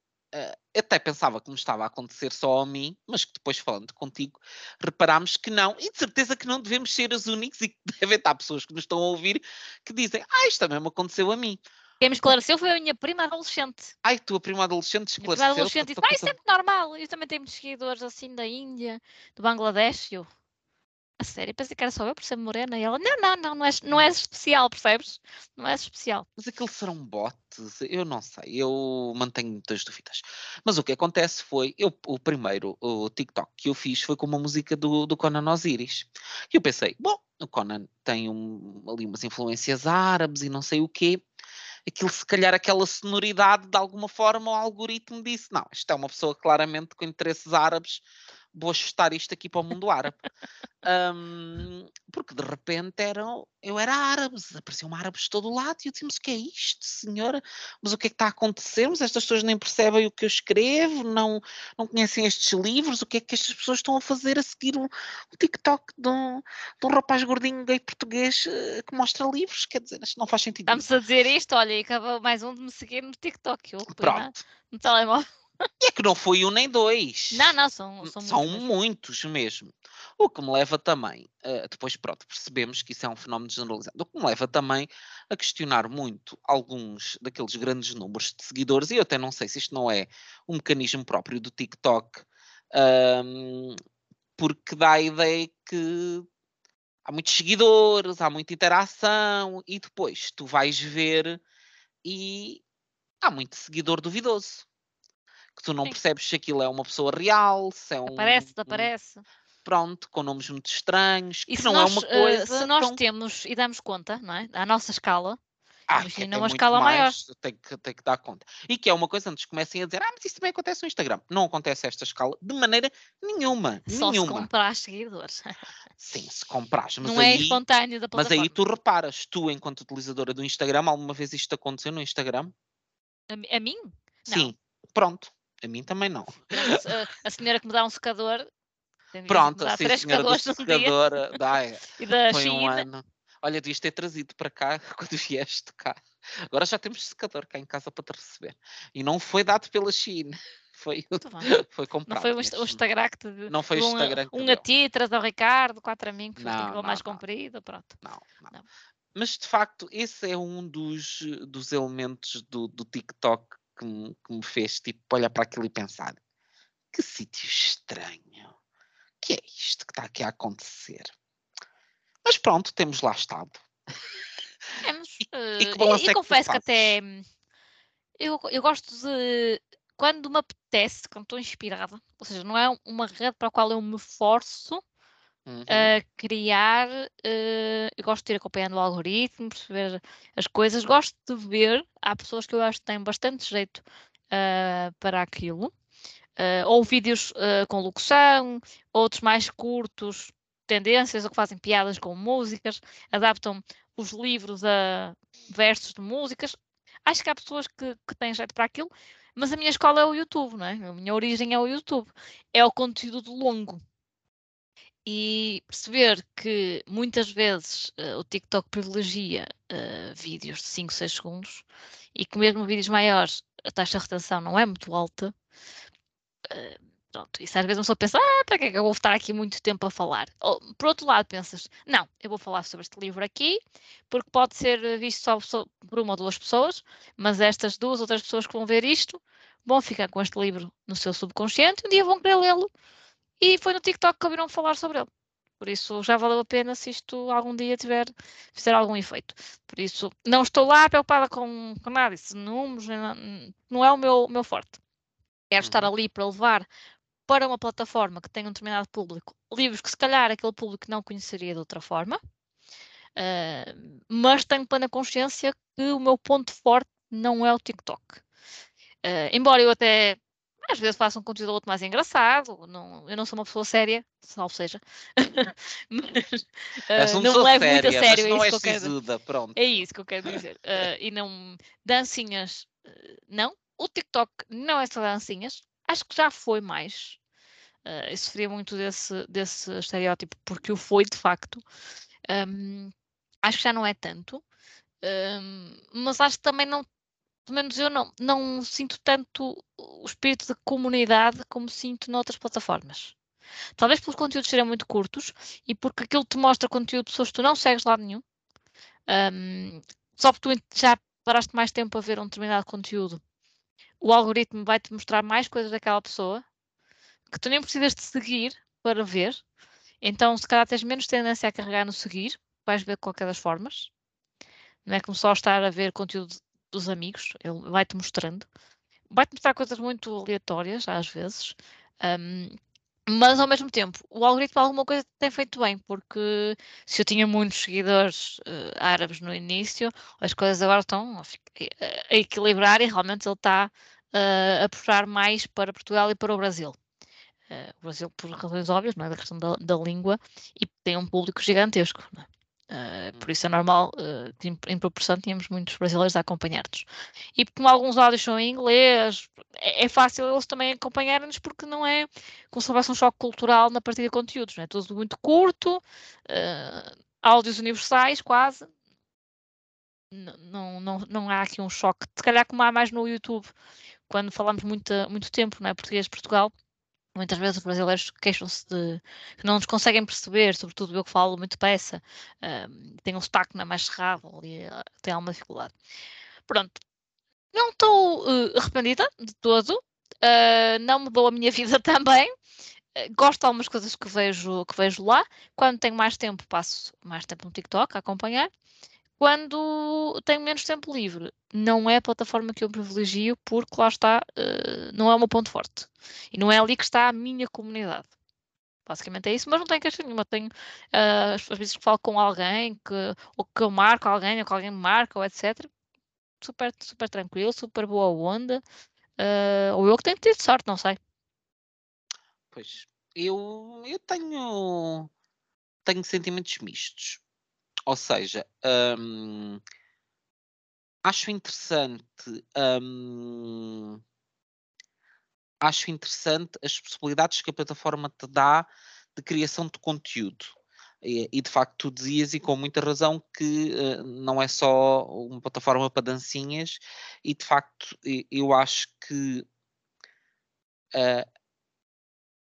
até pensava que me estava a acontecer só a mim, mas que depois falando contigo, reparámos que não, e de certeza que não devemos ser os únicos e que devem estar pessoas que nos estão a ouvir que dizem, ah, isto também me aconteceu a mim. Quem me esclareceu foi a minha prima adolescente. Ai, tua prima adolescente esclareceu. Minha prima adolescente disse, ah, isso é muito normal. Eu também tenho muitos seguidores assim da Índia, do Bangladesh. Eu, a sério, pensei que era só eu por ser morena. E ela, não, não, não, não és, não és especial, percebes? Não és especial. Mas aquilo serão bots? Eu não sei, eu mantenho muitas dúvidas. Mas o que acontece foi, eu, o primeiro o TikTok que eu fiz foi com uma música do, do Conan Osiris. E eu pensei, bom, o Conan tem um, ali umas influências árabes e não sei o quê aquilo se calhar aquela sonoridade de alguma forma o algoritmo disse, não, isto é uma pessoa claramente com interesses árabes, vou ajustar isto aqui para o mundo árabe. um, porque de repente eram, eu era árabe, apareciam árabes de todo o lado e eu disse, mas o que é isto, senhora? Mas o que é que está a acontecer? Mas estas pessoas nem percebem o que eu escrevo, não, não conhecem estes livros, o que é que estas pessoas estão a fazer a seguir o, o TikTok de um, de um rapaz gordinho gay português uh, que mostra livros? Quer dizer, isto não faz sentido. Estamos a dizer isto, olha, e acabou mais um de me seguir no TikTok, eu, Pronto. no telemóvel. E é que não foi um nem dois. Não, não, são, são, são muitos, muitos mesmo. O que me leva também, uh, depois pronto, percebemos que isso é um fenómeno generalizado. O que me leva também a questionar muito alguns daqueles grandes números de seguidores, e eu até não sei se isto não é um mecanismo próprio do TikTok, um, porque dá a ideia que há muitos seguidores, há muita interação, e depois tu vais ver e há muito seguidor duvidoso que tu não Sim. percebes se aquilo é uma pessoa real, se é um. Aparece, aparece. Pronto, com nomes muito estranhos, e que não nós, é uma eh, coisa. Se nós tão... temos e damos conta, não é? À nossa escala, ah, Imagina uma escala mais, maior. Tem que, tem que dar conta. E que é uma coisa antes comecem a dizer, ah, mas isso também acontece no Instagram. Não acontece esta escala de maneira nenhuma. Só nenhuma. se comprar seguidores. Sim, se compras. Mas Não é aí, é espontâneo da plataforma. Mas aí tu reparas, tu, enquanto utilizadora do Instagram, alguma vez isto aconteceu no Instagram? A, a mim? Sim. Não. Pronto. A mim também não. A, a senhora que me dá um secador. Pronto, sim, a senhora do secador. Dá, é. E da Foi China. um ano. Olha, devias ter trazido para cá quando vieste cá. Agora já temos secador cá em casa para te receber. E não foi dado pela China. Foi, foi comprado. Não foi o, o Instagram que te Não foi o Instagram Um, um a ti, três ao Ricardo, quatro a mim, que foi o mais não. comprido. Pronto. Não, não, não. Mas de facto, esse é um dos, dos elementos do, do TikTok que me, que me fez tipo olhar para aquilo e pensar que sítio estranho. Que é isto que está aqui a acontecer? Mas pronto, temos lá estado. Temos. e, e, e, e é confesso que, que até eu, eu gosto de quando me apetece, quando estou inspirada, ou seja, não é uma rede para a qual eu me forço uhum. a criar, uh, eu gosto de ir acompanhando o algoritmo, perceber as coisas, gosto de ver, há pessoas que eu acho que têm bastante jeito uh, para aquilo, uh, ou vídeos com locução, outros mais curtos, tendências, ou que fazem piadas com músicas, adaptam os livros a versos de músicas. Acho que há pessoas que, que têm jeito para aquilo, mas a minha escola é o YouTube, não é? A minha origem é o YouTube. É o conteúdo longo e perceber que muitas vezes uh, o TikTok privilegia uh, vídeos de 5, 6 segundos e que mesmo vídeos maiores a taxa de retenção não é muito alta. Uh, pronto, isso às vezes uma pessoa pensa, ah, para que é que eu vou estar aqui muito tempo a falar? Ou, por outro lado, pensas, não, eu vou falar sobre este livro aqui, porque pode ser visto só por uma ou duas pessoas, mas estas duas ou três pessoas que vão ver isto vão ficar com este livro no seu subconsciente e um dia vão querer lê-lo e foi no TikTok que ouviram falar sobre ele. Por isso já valeu a pena se isto algum dia tiver, fizer algum efeito. Por isso não estou lá preocupada com, com nada, isso números, não, é o meu, meu forte. Quero uhum. estar ali para levar para uma plataforma que tenha um determinado público livros que se calhar aquele público não conheceria de outra forma, uh, mas tenho plena consciência que o meu ponto forte não é o TikTok. Uh, embora eu até às vezes faça um conteúdo ou outro mais engraçado, não, eu não sou uma pessoa séria, salvo seja, mas uh, não levo muito a sério. Não é, isso é sisuda, pronto. É isso que eu quero dizer. Uh, e não, dancinhas, uh, não. O TikTok não é só dancinhas, acho que já foi mais. Uh, eu sofria muito desse, desse estereótipo, porque o foi de facto. Um, acho que já não é tanto. Um, mas acho que também não pelo menos eu não, não sinto tanto o espírito de comunidade como sinto noutras plataformas. Talvez pelos conteúdos serem muito curtos e porque aquilo te mostra conteúdo de pessoas que tu não segues lá nenhum. Um, só porque tu já paraste mais tempo a ver um determinado conteúdo, o algoritmo vai-te mostrar mais coisas daquela pessoa que tu nem precisas de seguir para ver. Então, se calhar tens menos tendência a carregar no seguir, vais ver de qualquer das formas. Não é como só estar a ver conteúdo dos amigos, ele vai-te mostrando. Vai-te mostrar coisas muito aleatórias, às vezes, um, mas ao mesmo tempo, o algoritmo alguma coisa tem feito bem, porque se eu tinha muitos seguidores uh, árabes no início, as coisas agora estão a, a equilibrar e realmente ele está uh, a puxar mais para Portugal e para o Brasil. Uh, o Brasil, por razões óbvias, não é? da questão da, da língua, e tem um público gigantesco. É? Uh, por isso é normal, uh, em proporção, tínhamos muitos brasileiros a acompanhar-nos. E como alguns áudios são em inglês, é, é fácil eles também acompanharem-nos porque não é como se houvesse um choque cultural na partilha de conteúdos, não é? Tudo muito curto, uh, áudios universais quase. Não, não, não há aqui um choque. Se calhar como há mais no YouTube, quando falamos muito, muito tempo, não é? Português de Portugal, Muitas vezes os brasileiros queixam-se de que não nos conseguem perceber, sobretudo eu que falo muito peça, uh, tenho um sotaque não é mais cerrado e uh, tenho alguma dificuldade. Pronto, não estou uh, arrependida de todo, uh, não mudou a minha vida também. Uh, gosto de algumas coisas que vejo, que vejo lá. Quando tenho mais tempo, passo mais tempo no TikTok a acompanhar quando tenho menos tempo livre. Não é a plataforma que eu privilegio porque lá está, uh, não é o meu ponto forte. E não é ali que está a minha comunidade. Basicamente é isso, mas não tenho queixa nenhuma. Tenho, uh, às vezes que falo com alguém, que, ou que eu marco alguém, ou que alguém me marca, ou etc. Super, super tranquilo, super boa onda. Uh, ou eu que tenho tido sorte, não sei. Pois, eu, eu tenho, tenho sentimentos mistos ou seja, hum, acho interessante. Hum, acho interessante as possibilidades que a plataforma te dá de criação de conteúdo. E, e de facto, tu dizias, e com muita razão, que uh, não é só uma plataforma para dancinhas, e de facto, eu acho que uh,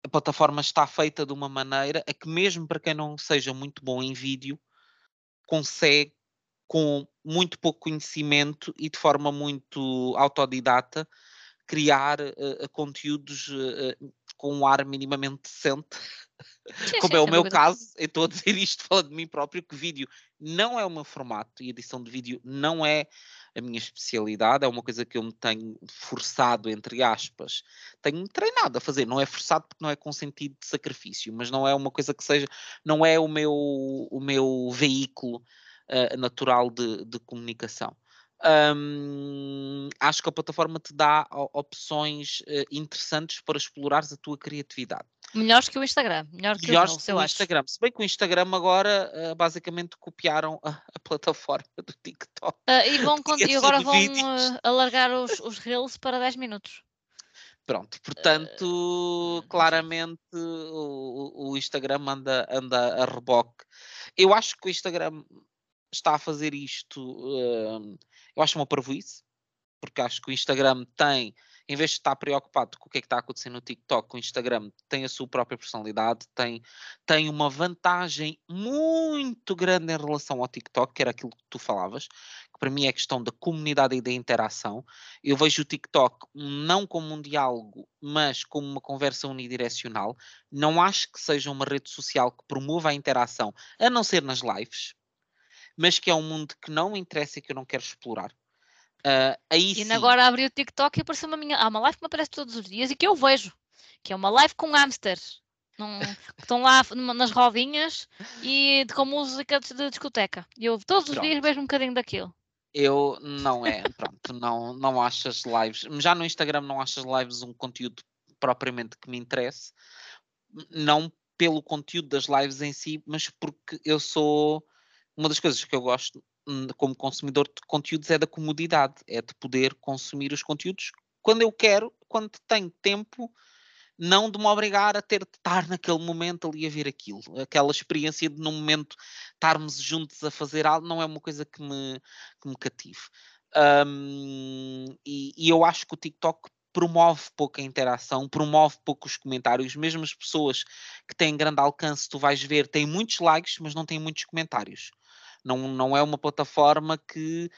a plataforma está feita de uma maneira a que, mesmo para quem não seja muito bom em vídeo, consegue, com muito pouco conhecimento e de forma muito autodidata, criar uh, conteúdos uh, com um ar minimamente decente, como é o meu caso. Eu estou a dizer isto falando de mim próprio, que vídeo não é o meu formato e edição de vídeo não é a minha especialidade, é uma coisa que eu me tenho forçado, entre aspas, tenho treinado a fazer, não é forçado porque não é com sentido de sacrifício, mas não é uma coisa que seja, não é o meu, o meu veículo uh, natural de, de comunicação. Um, acho que a plataforma te dá opções uh, interessantes para explorares a tua criatividade. Melhores que o Instagram. Melhor que Melhores o, que o Instagram. Se bem que o Instagram agora uh, basicamente copiaram a, a, plataforma do TikTok. Uh, e, vão, e agora vão uh, alargar os, os Reels para 10 minutos. Pronto, portanto, claramente o, o, Instagram anda, anda a reboque. Eu acho que o Instagram está a fazer isto, eu acho uma parvoíce, porque acho que o Instagram tem em vez de estar preocupado com o que é que está acontecendo no TikTok, o Instagram tem a sua própria personalidade, tem, tem uma vantagem muito grande em relação ao TikTok, que era aquilo que tu falavas, que para mim é questão da comunidade e da interação. Eu vejo o TikTok não como um diálogo, mas como uma conversa unidirecional. Não acho que seja uma rede social que promova a interação, a não ser nas lives, mas que é um mundo que não me interessa e que eu não quero explorar. Uh, aí e sim. agora abri o TikTok e apareceu uma minha. Há uma live que me aparece todos os dias e que eu vejo, que é uma live com hamsters. Num, que estão lá nas rodinhas e com música de discoteca. E eu todos os Pronto. dias vejo um bocadinho daquilo. Eu não é, pronto, não, não acho as lives. Já no Instagram não acho as lives um conteúdo propriamente que me interesse. Não pelo conteúdo das lives em si, mas porque eu sou. Uma das coisas que eu gosto como consumidor de conteúdos é da comodidade, é de poder consumir os conteúdos quando eu quero, quando tenho tempo não de me obrigar a ter de estar naquele momento ali a ver aquilo. Aquela experiência de, num momento, estarmos juntos a fazer algo, não é uma coisa que me, que me cative. Um, e, e eu acho que o TikTok promove pouca interação, promove poucos comentários, mesmo as pessoas que têm grande alcance, tu vais ver, têm muitos likes, mas não têm muitos comentários. Não, não é uma plataforma que,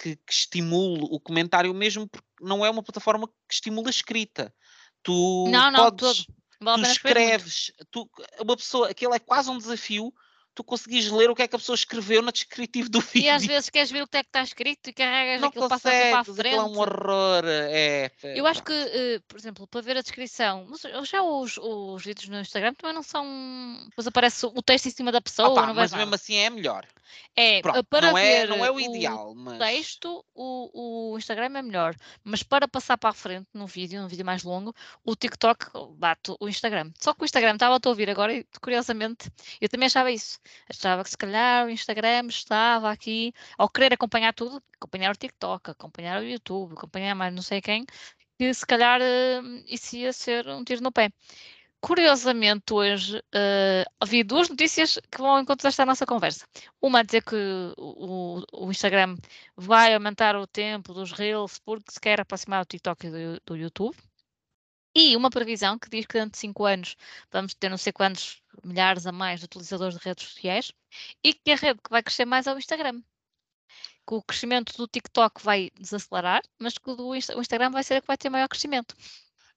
que, que estimule o comentário, mesmo porque não é uma plataforma que estimula a escrita. Tu não, não, podes, tu escreves, tu, uma pessoa, aquilo é quase um desafio tu conseguis ler o que é que a pessoa escreveu no descritivo do vídeo. E às vezes queres ver o que é que está escrito e carregas não aquilo passa para a frente. é um horror. É, é, Eu acho que, uh, por exemplo, para ver a descrição, já os, os vídeos no Instagram também não são. Depois aparece o texto em cima da pessoa. Opa, mas mesmo assim é melhor. É, Pronto, para não ver é, não é o ideal, mas... texto, o, o Instagram é melhor. Mas para passar para a frente no vídeo, num vídeo mais longo, o TikTok bate o Instagram. Só que o Instagram estava a ouvir agora e, curiosamente, eu também achava isso. Achava que se calhar o Instagram estava aqui, ao querer acompanhar tudo, acompanhar o TikTok, acompanhar o YouTube, acompanhar mais não sei quem, que se calhar uh, isso ia ser um tiro no pé. Curiosamente, hoje uh, havia duas notícias que vão encontrar esta nossa conversa. Uma a dizer que o, o, Instagram vai aumentar o tempo dos Reels porque se quer aproximar do TikTok do, do YouTube. E uma previsão que diz que dentro de 5 anos vamos ter não sei quantos milhares a mais de utilizadores de redes sociais e que a rede que vai crescer mais é o Instagram. Que o crescimento do TikTok vai desacelerar, mas que o, do, o Instagram vai ser a que vai ter maior crescimento.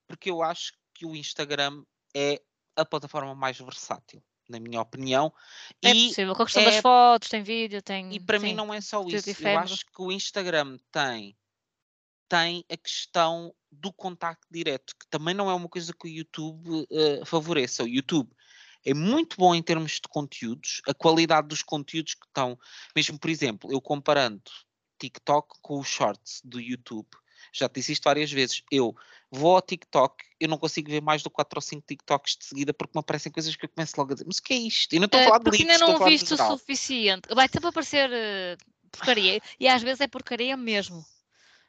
Porque eu acho que o Instagram é a plataforma mais versátil, na minha opinião. É e possível, com a questão é... das fotos, tem vídeo, tem. E para sim, mim não é só isso. Eu acho que o Instagram tem, tem a questão do contacto direto, que também não é uma coisa que o YouTube uh, favoreça. O YouTube é muito bom em termos de conteúdos, a qualidade dos conteúdos que estão, mesmo por exemplo, eu comparando TikTok com os shorts do YouTube, já te disse isto várias vezes. Eu vou ao TikTok, eu não consigo ver mais do 4 ou 5 TikToks de seguida porque me aparecem coisas que eu começo logo a dizer, mas o que é isto? E não estou a falar de livros, ainda não viste o suficiente. Vai sempre aparecer uh, porcaria. e às vezes é porcaria mesmo.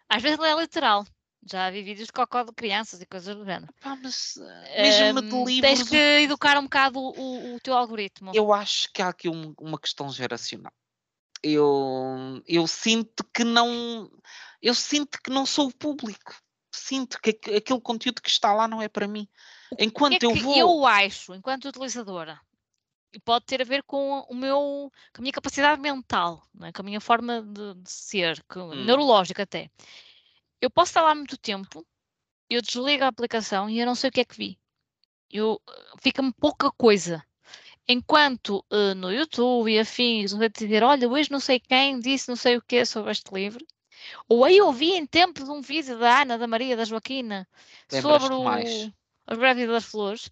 Às vezes é literal. Já vi vídeos de cocó de crianças e coisas do género. Ah, mas mesmo um, de livros. Tens que educar um bocado o, o teu algoritmo. Eu acho que há aqui um, uma questão geracional. Eu, eu sinto que não eu sinto que não sou o público. Sinto que aquele conteúdo que está lá não é para mim. Enquanto é eu vou. Eu acho, enquanto utilizadora, e pode ter a ver com o meu, com a minha capacidade mental, é? com a minha forma de, de ser, com, hum. neurológica até. Eu posso estar lá muito tempo, eu desligo a aplicação e eu não sei o que é que vi. Eu fica-me pouca coisa. Enquanto uh, no YouTube e afins, vou dizer, olha, hoje não sei quem disse não sei o que sobre este livro, ou aí ouvi em tempo de um vídeo da Ana, da Maria, da Joaquina, sobre o, as Breves das Flores,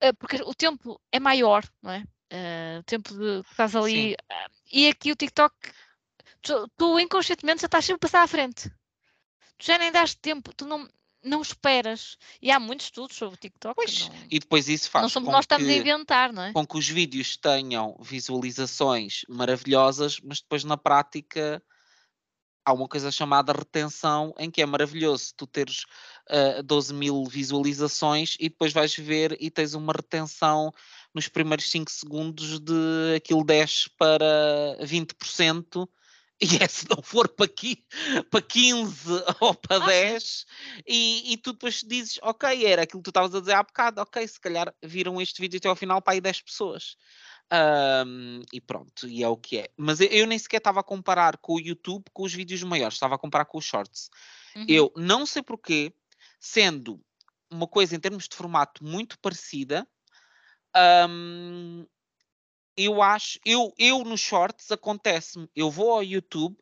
eh, porque o tempo é maior, não é? Uh, o tempo de que estás ali. Uh, e aqui o TikTok, tu, tu, inconscientemente já estás sempre a passar à frente. Tu já nem dás tempo, tu não, não esperas. E há muitos estudos sobre o TikTok. Pois, não, e depois isso faz não somos nós que, estamos a inventar, não é? Com que os vídeos tenham visualizações maravilhosas, mas depois na prática há uma coisa chamada retenção, em que é maravilhoso tu teres uh, 12 mil visualizações e depois vais ver e tens uma retenção nos primeiros 5 segundos de aquilo desce para 20%. E é se não for para, aqui, para 15 ou para 10, e, e tu depois dizes, ok, era aquilo que tu estavas a dizer há bocado, ok, se calhar viram este vídeo até ao final para aí 10 pessoas. Um, e pronto, e é o que é. Mas eu, eu nem sequer estava a comparar com o YouTube com os vídeos maiores, estava a comparar com os shorts. Uhum. Eu não sei porquê, sendo uma coisa em termos de formato muito parecida, um, eu acho, eu, eu nos shorts acontece-me, eu vou ao YouTube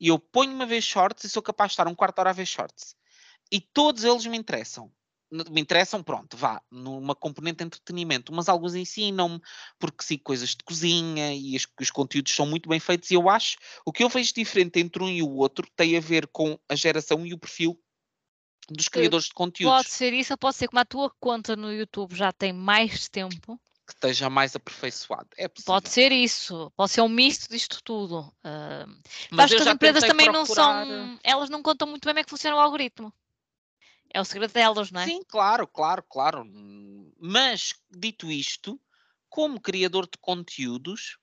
e eu ponho-me a ver shorts e sou capaz de estar um quarto de hora a ver shorts. E todos eles me interessam me interessam, pronto, vá, numa componente de entretenimento, mas alguns ensinam-me, porque sim, coisas de cozinha e os, os, conteúdos são muito bem feitos, e eu acho, o que eu vejo diferente entre um e o outro tem a ver com a geração e o perfil dos criadores de conteúdos. Pode ser isso, pode ser como a tua conta no YouTube já tem mais tempo. Que esteja mais aperfeiçoado. É possível. Pode ser isso, pode ser um misto disto tudo. Uh, mas acho que as empresas também procurar... não são. Elas não contam muito bem como é que funciona o algoritmo. É o segredo delas, não é? Sim, claro, claro, claro. Mas, dito isto, como criador de conteúdos,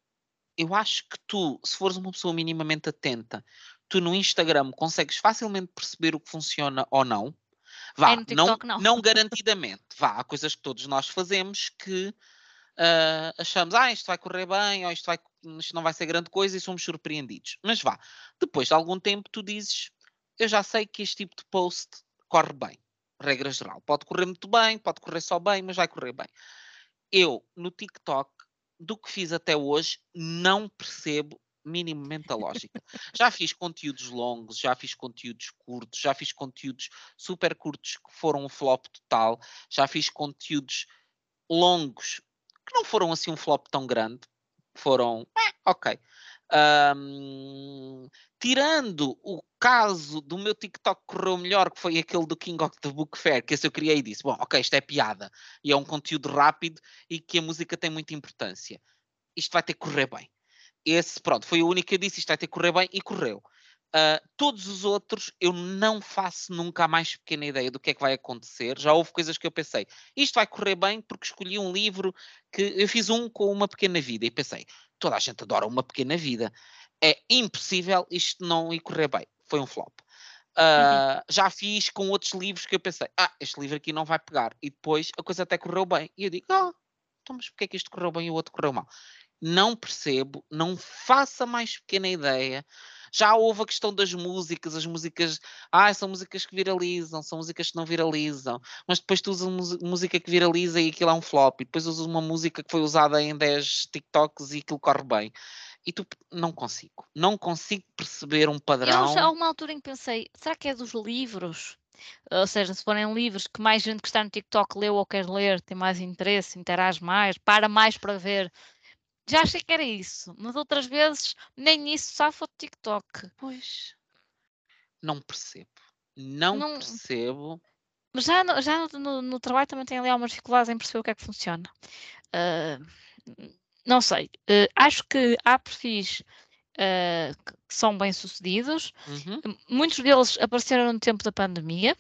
eu acho que tu, se fores uma pessoa minimamente atenta, tu no Instagram consegues facilmente perceber o que funciona ou não. Vá, é TikTok, não, não, não. garantidamente. Vá, há coisas que todos nós fazemos que uh, achamos, ah, isto vai correr bem, ou isto, vai, isto não vai ser grande coisa e somos surpreendidos. Mas vá, depois de algum tempo tu dizes, eu já sei que este tipo de post corre bem, regra geral. Pode correr muito bem, pode correr só bem, mas vai correr bem. Eu, no TikTok, do que fiz até hoje, não percebo minimamente a lógica. Já fiz conteúdos longos, já fiz conteúdos curtos, já fiz conteúdos super curtos que foram um flop total, já fiz conteúdos longos que não foram assim um flop tão grande, foram, ok. Um, tirando o caso do meu TikTok correu melhor, que foi aquele do King of the Book Fair, que esse eu criei e disse: Bom, ok, isto é piada e é um conteúdo rápido e que a música tem muita importância. Isto vai ter que correr bem. Esse, pronto, foi o único que eu disse: isto vai ter que correr bem e correu. Uh, todos os outros eu não faço nunca a mais pequena ideia do que é que vai acontecer. Já houve coisas que eu pensei, isto vai correr bem porque escolhi um livro que eu fiz um com uma pequena vida e pensei, toda a gente adora uma pequena vida. É impossível isto não ir correr bem. Foi um flop. Uh, uhum. Já fiz com outros livros que eu pensei, ah, este livro aqui não vai pegar. E depois a coisa até correu bem. E eu digo, ah, então, mas porquê é que isto correu bem e o outro correu mal? Não percebo, não faça mais pequena ideia. Já houve a questão das músicas, as músicas, ah, são músicas que viralizam, são músicas que não viralizam, mas depois tu usas música que viraliza e aquilo é um flop, e depois usas uma música que foi usada em 10 TikToks e aquilo corre bem. E tu, não consigo, não consigo perceber um padrão. Eu já há uma altura em que pensei, será que é dos livros? Ou seja, se forem livros que mais gente que está no TikTok leu ou quer ler, tem mais interesse, interage mais, para mais para ver já achei que era isso, mas outras vezes nem isso safa o TikTok. Pois. Não percebo. Não, não... percebo. Mas já, no, já no, no, no, trabalho também tem ali algumas dificuldades em perceber o que é que funciona. Uh, não sei. Uh, acho que há perfis uh, que são bem-sucedidos. Uhum. Muitos deles apareceram no tempo da pandemia,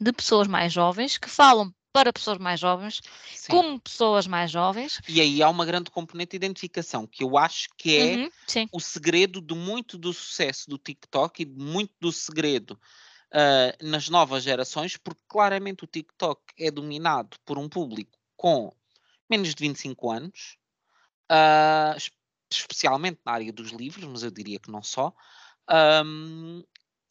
de pessoas mais jovens, que falam para pessoas mais jovens, Sim. como pessoas mais jovens. E aí há uma grande componente de identificação, que eu acho que é uhum, o segredo de muito do sucesso do TikTok e de muito do segredo uh, nas novas gerações, porque claramente o TikTok é dominado por um público com menos de 25 anos, uh, especialmente na área dos livros, mas eu diria que não só. Um,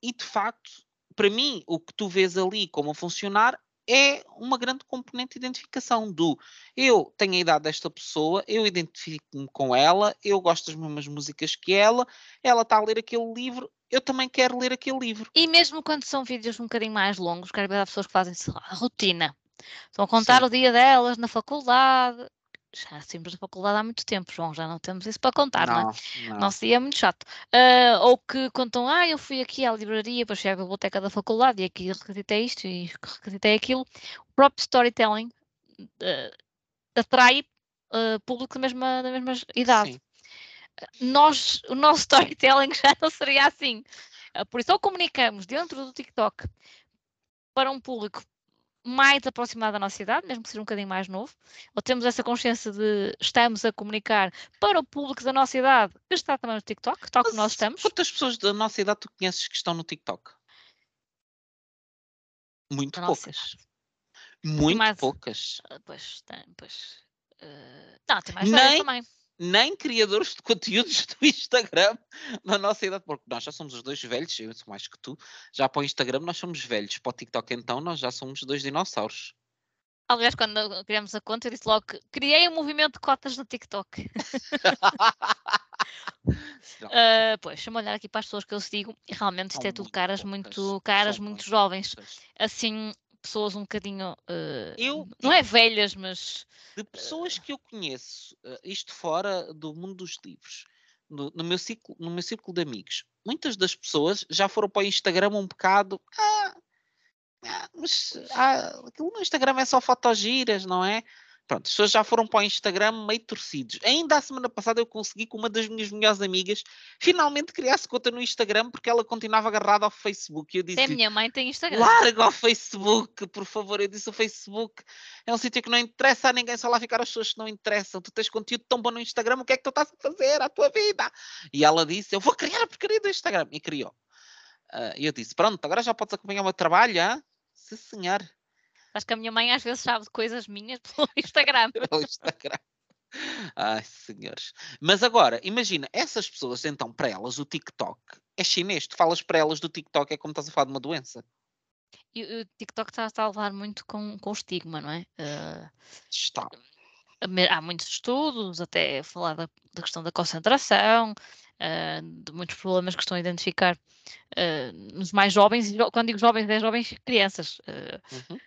e de facto, para mim, o que tu vês ali como a funcionar é uma grande componente de identificação do eu tenho a idade desta pessoa, eu identifico-me com ela, eu gosto das mesmas músicas que ela, ela está a ler aquele livro, eu também quero ler aquele livro. E mesmo quando são vídeos um bocadinho mais longos, quero ver as pessoas que fazem a rotina. Estão a contar Sim. o dia delas na faculdade, já saímos da faculdade há muito tempo, João, já não temos isso para contar, não, é? Não. Nosso dia é muito chato. Uh, ou que contam, ah, eu fui aqui à livraria, depois cheguei à biblioteca da faculdade e aqui requisitei isto e requisitei aquilo. O próprio storytelling uh, atrai uh, público da mesma, da mesma idade. Sim. Nós, o nosso storytelling já não seria assim. por isso, ou comunicamos dentro do TikTok para um público mais aproximado da nossa idade, mesmo que seja um bocadinho mais novo, ou temos essa consciência de estamos a comunicar para o público da nossa idade que está também no TikTok, tal como nós estamos. Quantas pessoas da nossa idade tu conheces que estão no TikTok? Muito poucas. Muito mais, poucas. Ah, pois, tem, pois. Uh, não, tem mais nem, também. Nem criadores de conteúdos do Instagram na nossa idade, porque nós já somos os dois velhos, eu sou mais que tu, já para o Instagram nós somos velhos, para o TikTok então nós já somos dois dinossauros. Aliás, quando criamos a conta, eu disse logo que criei um movimento de cotas no TikTok. uh, pois, deixa-me olhar aqui para as pessoas que eu sigo realmente isto é tudo caras muito caras, muito jovens. Assim, pessoas um bocadinho. Uh, eu, não é velhas, mas. De pessoas que eu conheço, uh, isto fora do mundo dos livros, no, no, meu ciclo, no meu círculo de amigos, muitas das pessoas já foram para o Instagram um bocado. Ah, ah, mas ah, aquilo no Instagram é só fotogiras, não é? Pronto, as pessoas já foram para o Instagram meio torcidos. Ainda a semana passada eu consegui com uma das minhas melhores amigas finalmente criar-se conta no Instagram porque ela continuava agarrada ao Facebook. E eu disse: A minha mãe tem Instagram. Larga ao Facebook, por favor. Eu disse: O Facebook é um sítio que não interessa a ninguém, só lá ficar as pessoas que não interessam. Tu tens conteúdo tão bom no Instagram, o que é que tu estás a fazer à tua vida? E ela disse: Eu vou criar a porcaria do Instagram. E criou. Uh, e eu disse: Pronto, agora já podes acompanhar o meu trabalho, hein? Sim, senhor. Acho que a minha mãe às vezes sabe de coisas minhas pelo Instagram. pelo Instagram. Ai, senhores. Mas agora, imagina, essas pessoas, então, para elas, o TikTok é chinês. Tu falas para elas do TikTok, é como estás a falar de uma doença. E o TikTok está, está a levar muito com, com o estigma, não é? Uh, está. Há muitos estudos, até falar da, da questão da concentração, uh, de muitos problemas que estão a identificar uh, nos mais jovens, quando digo jovens, é jovens crianças. Uhum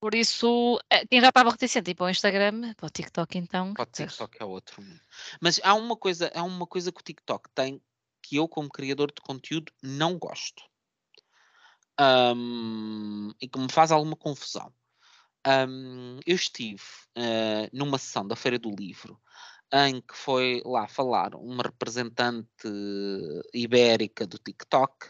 por isso, eh, quem já estava reticente ir para o Instagram, para o TikTok então. Para o TikTok é outro mundo. Mas há uma coisa, há uma coisa que o TikTok tem que eu, como criador de conteúdo, não gosto. Um, e que me faz alguma confusão. Um, eu estive uh, numa sessão da Feira do Livro em que foi lá falar uma representante ibérica do TikTok.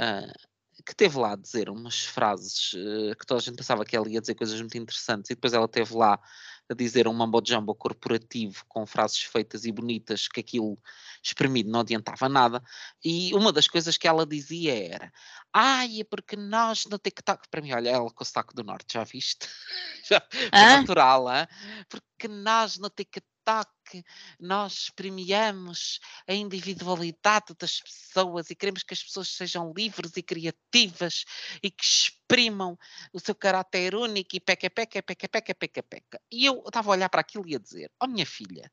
Uh, que teve lá a dizer umas frases uh, que toda a gente pensava que ela ia dizer coisas muito interessantes e depois ela teve lá a dizer um mambo-jumbo corporativo com frases feitas e bonitas que aquilo espremido não adiantava nada e uma das coisas que ela dizia era ai, é porque nós no TikTok para mim, olha, ela com o saco do norte, já viste? já, natural, hein? porque nós no TikTok toque, nós premiamos a individualidade das pessoas e queremos que as pessoas sejam livres e criativas e que exprimam o seu caráter único e peca, peca, peca, peca, peca, peca. E eu estava a olhar para aquilo e a dizer: Oh, minha filha,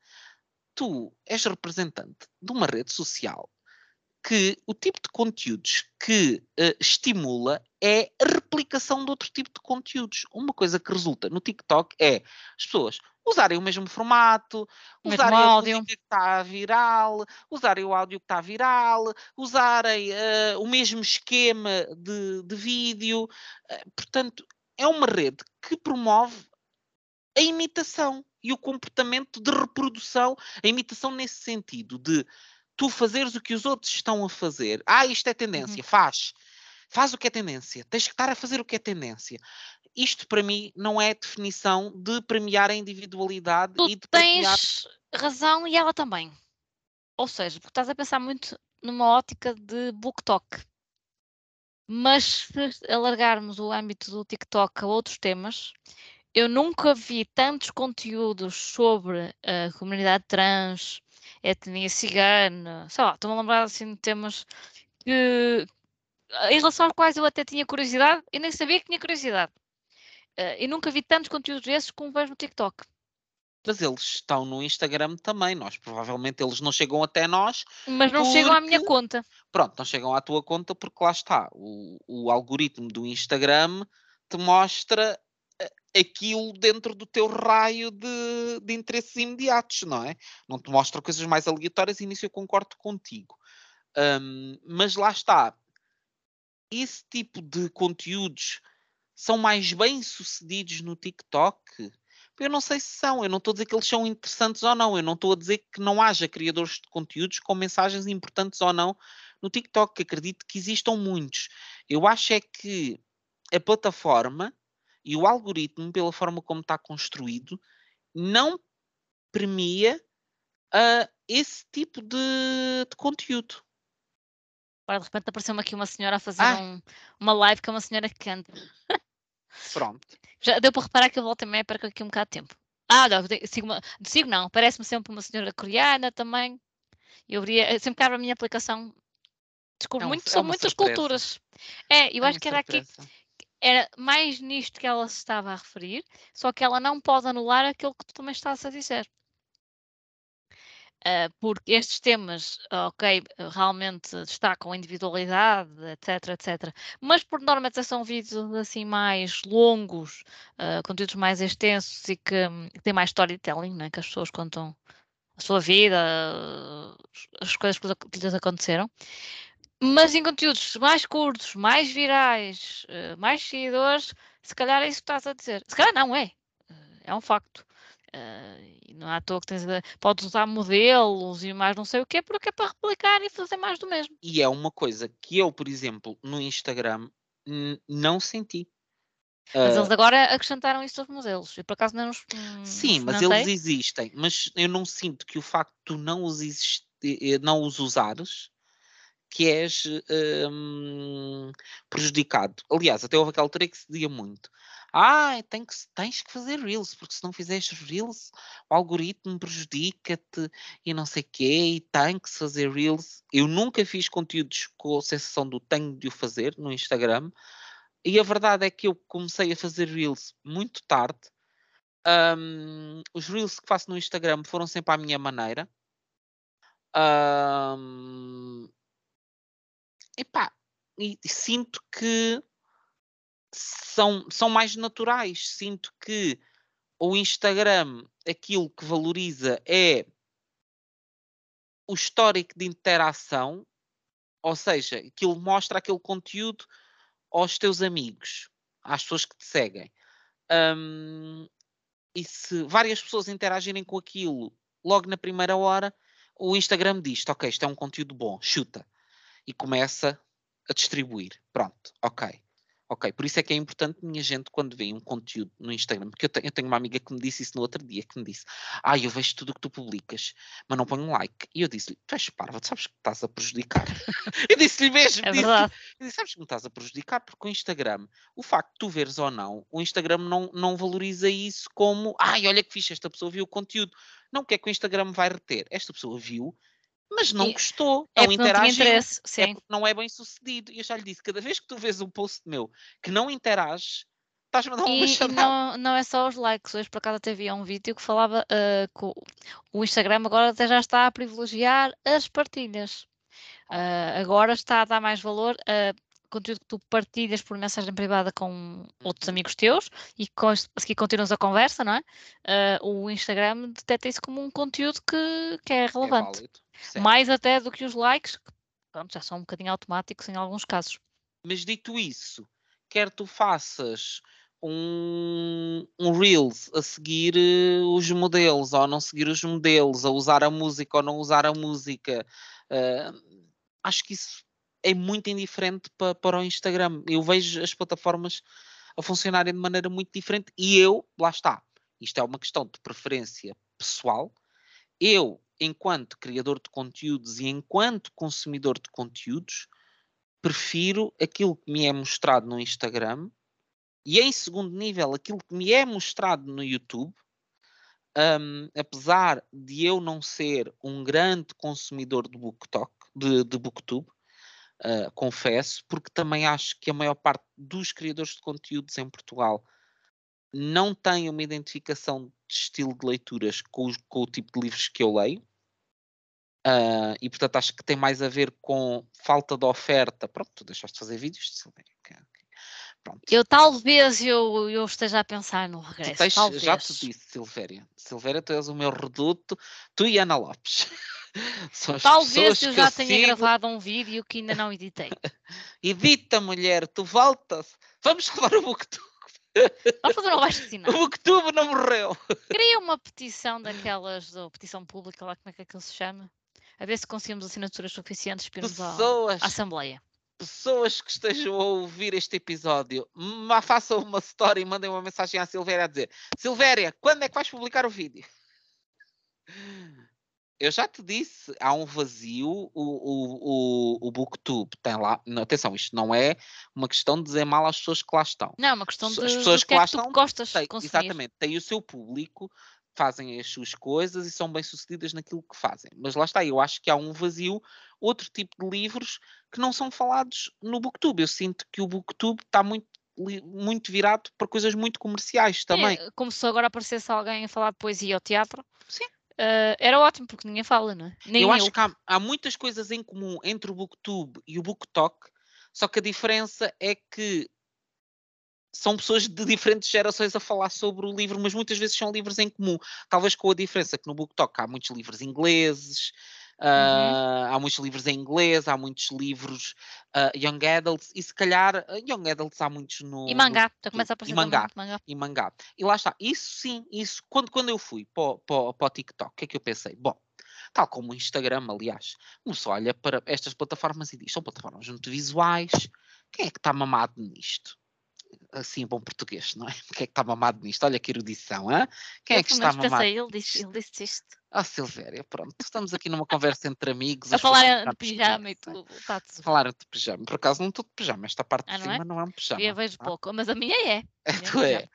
tu és representante de uma rede social que o tipo de conteúdos que uh, estimula é a replicação de outro tipo de conteúdos. Uma coisa que resulta no TikTok é as pessoas usarem o mesmo formato, o usarem mesmo áudio. a música que está viral, usarem o áudio que está viral, usarem uh, o mesmo esquema de, de vídeo. Uh, portanto, é uma rede que promove a imitação e o comportamento de reprodução, a imitação nesse sentido de tu fazeres o que os outros estão a fazer. Ah, isto é tendência, uhum. faz. Faz o que é tendência. Tens que estar a fazer o que é tendência. Isto para mim não é definição de premiar a individualidade tu e de premiar... tens razão e ela também. Ou seja, porque estás a pensar muito numa ótica de booktalk. Mas se alargarmos o âmbito do TikTok a outros temas, eu nunca vi tantos conteúdos sobre a comunidade trans, etnia cigana, sei lá, estou-me a lembrar assim de temas que, em relação aos quais eu até tinha curiosidade e nem sabia que tinha curiosidade. Uh, e nunca vi tantos conteúdos desses como vejo no TikTok. Mas eles estão no Instagram também, nós provavelmente eles não chegam até nós. Mas não porque... chegam à minha conta. Pronto, não chegam à tua conta porque lá está, o, o algoritmo do Instagram te mostra aquilo dentro do teu raio de, de interesses imediatos, não é? Não te mostra coisas mais aleatórias e nisso eu concordo contigo. Um, mas lá está. Esse tipo de conteúdos são mais bem sucedidos no TikTok? Eu não sei se são, eu não estou a dizer que eles são interessantes ou não, eu não estou a dizer que não haja criadores de conteúdos com mensagens importantes ou não no TikTok, que acredito que existam muitos. Eu acho é que a plataforma e o algoritmo, pela forma como está construído, não premia uh, esse tipo de, de conteúdo. Agora, de repente apareceu-me aqui uma senhora a fazer ah. um, uma live com uma senhora que canta. Pronto. Já deu para reparar que eu volto meia perco aqui um bocado de tempo. Ah, não, sigo, sigo não, parece-me sempre uma senhora coreana também. Eu abria, sempre que abro a minha aplicação, descubro é um, muito, é são muitas surpresa. culturas. É, eu é acho que era surpresa. aqui, era mais nisto que ela se estava a referir, só que ela não pode anular aquilo que tu também estás a dizer. Uh, porque estes temas, ok, realmente destacam a individualidade, etc, etc. Mas por norma são vídeos assim mais longos, uh, conteúdos mais extensos e que, que têm mais storytelling, né? que as pessoas contam a sua vida, as coisas que lhes aconteceram. Mas em conteúdos mais curtos, mais virais, uh, mais seguidores, se calhar é isso que estás a dizer. Se calhar não é. É um facto. Uh, e não é à toa que tens, podes usar modelos e mais não sei o quê, porque é para replicar e fazer mais do mesmo. E é uma coisa que eu, por exemplo, no Instagram não senti. Mas uh, eles agora acrescentaram isso aos modelos. Eu por acaso não os. Hum, sim, mas eles existem. Mas eu não sinto que o facto de tu não os, existir, eh, não os usares que és hum, prejudicado. Aliás, até houve aquela altura que se dizia muito ah, tem que, tens que fazer Reels, porque se não fizeres Reels, o algoritmo prejudica-te e não sei o quê, e tem que fazer Reels. Eu nunca fiz conteúdos com a sensação do tenho de o fazer no Instagram, e a verdade é que eu comecei a fazer Reels muito tarde. Um, os Reels que faço no Instagram foram sempre à minha maneira. Um, epá, e sinto que são, são mais naturais. Sinto que o Instagram, aquilo que valoriza é o histórico de interação, ou seja, aquilo mostra aquele conteúdo aos teus amigos, às pessoas que te seguem. Um, e se várias pessoas interagirem com aquilo logo na primeira hora, o Instagram diz: Ok, isto é um conteúdo bom, chuta. E começa a distribuir. Pronto, ok. Ok, por isso é que é importante, minha gente, quando vê um conteúdo no Instagram, porque eu tenho, eu tenho, uma amiga que me disse isso no outro dia, que me disse, ah, eu vejo tudo o que tu publicas, mas não ponho um like. E eu disse-lhe, tu és parva, tu sabes que estás a prejudicar. eu disse-lhe mesmo, é disse eu disse, sabes que me estás a prejudicar, porque o Instagram, o facto de tu veres ou não, o Instagram não, não valoriza isso como, ai, olha que fixe, esta pessoa viu o conteúdo. Não, o que é que o Instagram vai reter? Esta pessoa viu, mas não e gostou, é não interagiu, não, é não é bem sucedido. E eu já lhe disse, cada vez que tu vês um post meu que não interages, estás-me a dar uma chamada. Não, não é só os likes, hoje por acaso até vi um vídeo que falava uh, que o Instagram agora até já está a privilegiar as partilhas. Uh, agora está a dar mais valor a conteúdo que tu partilhas por mensagem privada com outros uhum. amigos teus e com, a seguir continuas a conversa, não é? Uh, o Instagram detecta isso como um conteúdo que, que é, é relevante. É Mais até do que os likes, que pronto, já são um bocadinho automáticos em alguns casos. Mas dito isso, quer tu faças um, um Reels a seguir uh, os modelos ou não seguir os modelos, a usar a música ou não usar a música, uh, acho que isso é muito indiferente para, para o Instagram. Eu vejo as plataformas a funcionarem de maneira muito diferente e eu, lá está, isto é uma questão de preferência pessoal. Eu, enquanto criador de conteúdos e enquanto consumidor de conteúdos, prefiro aquilo que me é mostrado no Instagram e, em segundo nível, aquilo que me é mostrado no YouTube. Um, apesar de eu não ser um grande consumidor de BookTok, de, de BookTube, uh, confesso, porque também acho que a maior parte dos criadores de conteúdos em Portugal não tem uma identificação de estilo de leituras com, com o tipo de livros que eu leio. Uh, e portanto acho que tem mais a ver com falta de oferta. Pronto, tu deixaste de fazer vídeos de Silvéria. Pronto. Eu talvez eu, eu esteja a pensar no regresso. Tens, já te disse, Silvéria. Silvéria, tu és o meu reduto, tu e Ana Lopes. Talvez eu já tenha sigo. gravado um vídeo que ainda não editei. Edita, mulher, tu voltas. Vamos levar o Booktube. Vamos fazer um O Booktube não morreu. Queria uma petição daquelas, ou petição pública, lá como é que aquilo se chama, a ver se conseguimos assinaturas suficientes para irmos à Assembleia pessoas que estejam a ouvir este episódio, façam uma story e mandem uma mensagem à Silvéria a dizer: Silvéria, quando é que vais publicar o vídeo? eu já te disse, há um vazio, o, o, o, o Booktube tem lá, não, atenção, isto não é uma questão de dizer mal às pessoas que lá estão. Não, é uma questão de, as pessoas que, que, lá é que estão, gostas tem. Exatamente, tem o seu público, fazem as suas coisas e são bem-sucedidas naquilo que fazem. Mas lá está, eu acho que há um vazio, outro tipo de livros que não são falados no Booktube. Eu sinto que o Booktube está muito, muito virado para coisas muito comerciais também. É, como se agora aparecesse alguém a falar de poesia ou teatro. Sim. Uh, era ótimo, porque ninguém fala, não é? Nem eu, eu. acho que há, há, muitas coisas em comum entre o Booktube e o BookTok, só que a diferença é que são pessoas de diferentes gerações a falar sobre o livro, mas muitas vezes são livros em comum. Talvez com a diferença que no BookTok há muitos livros ingleses, uh, uhum. há muitos livros em inglês, há muitos livros uh, young adults, e se calhar uh, young adults há muitos no. E mangá, no, começa a aparecer e mangá, mangá. E mangá. E lá está. Isso sim, isso. Quando, quando eu fui para, para, para o TikTok, o que é que eu pensei? Bom, tal como o Instagram, aliás, começou olha para estas plataformas e diz: são plataformas muito visuais. Quem é que está mamado nisto? Assim bom português, não é? Quem é que está mamado nisto? Olha que erudição, hein? Quem é que está mamado? Pensei, ele disse, ele disse isto. Ah, oh, Silvéria, pronto, estamos aqui numa conversa entre amigos. A falar de pijama e tudo. Tá Falaram de pijama. Por acaso não estou de pijama, esta parte ah, de cima é? não é um pijama. Eu vejo tá? pouco, mas a minha é. A tu é.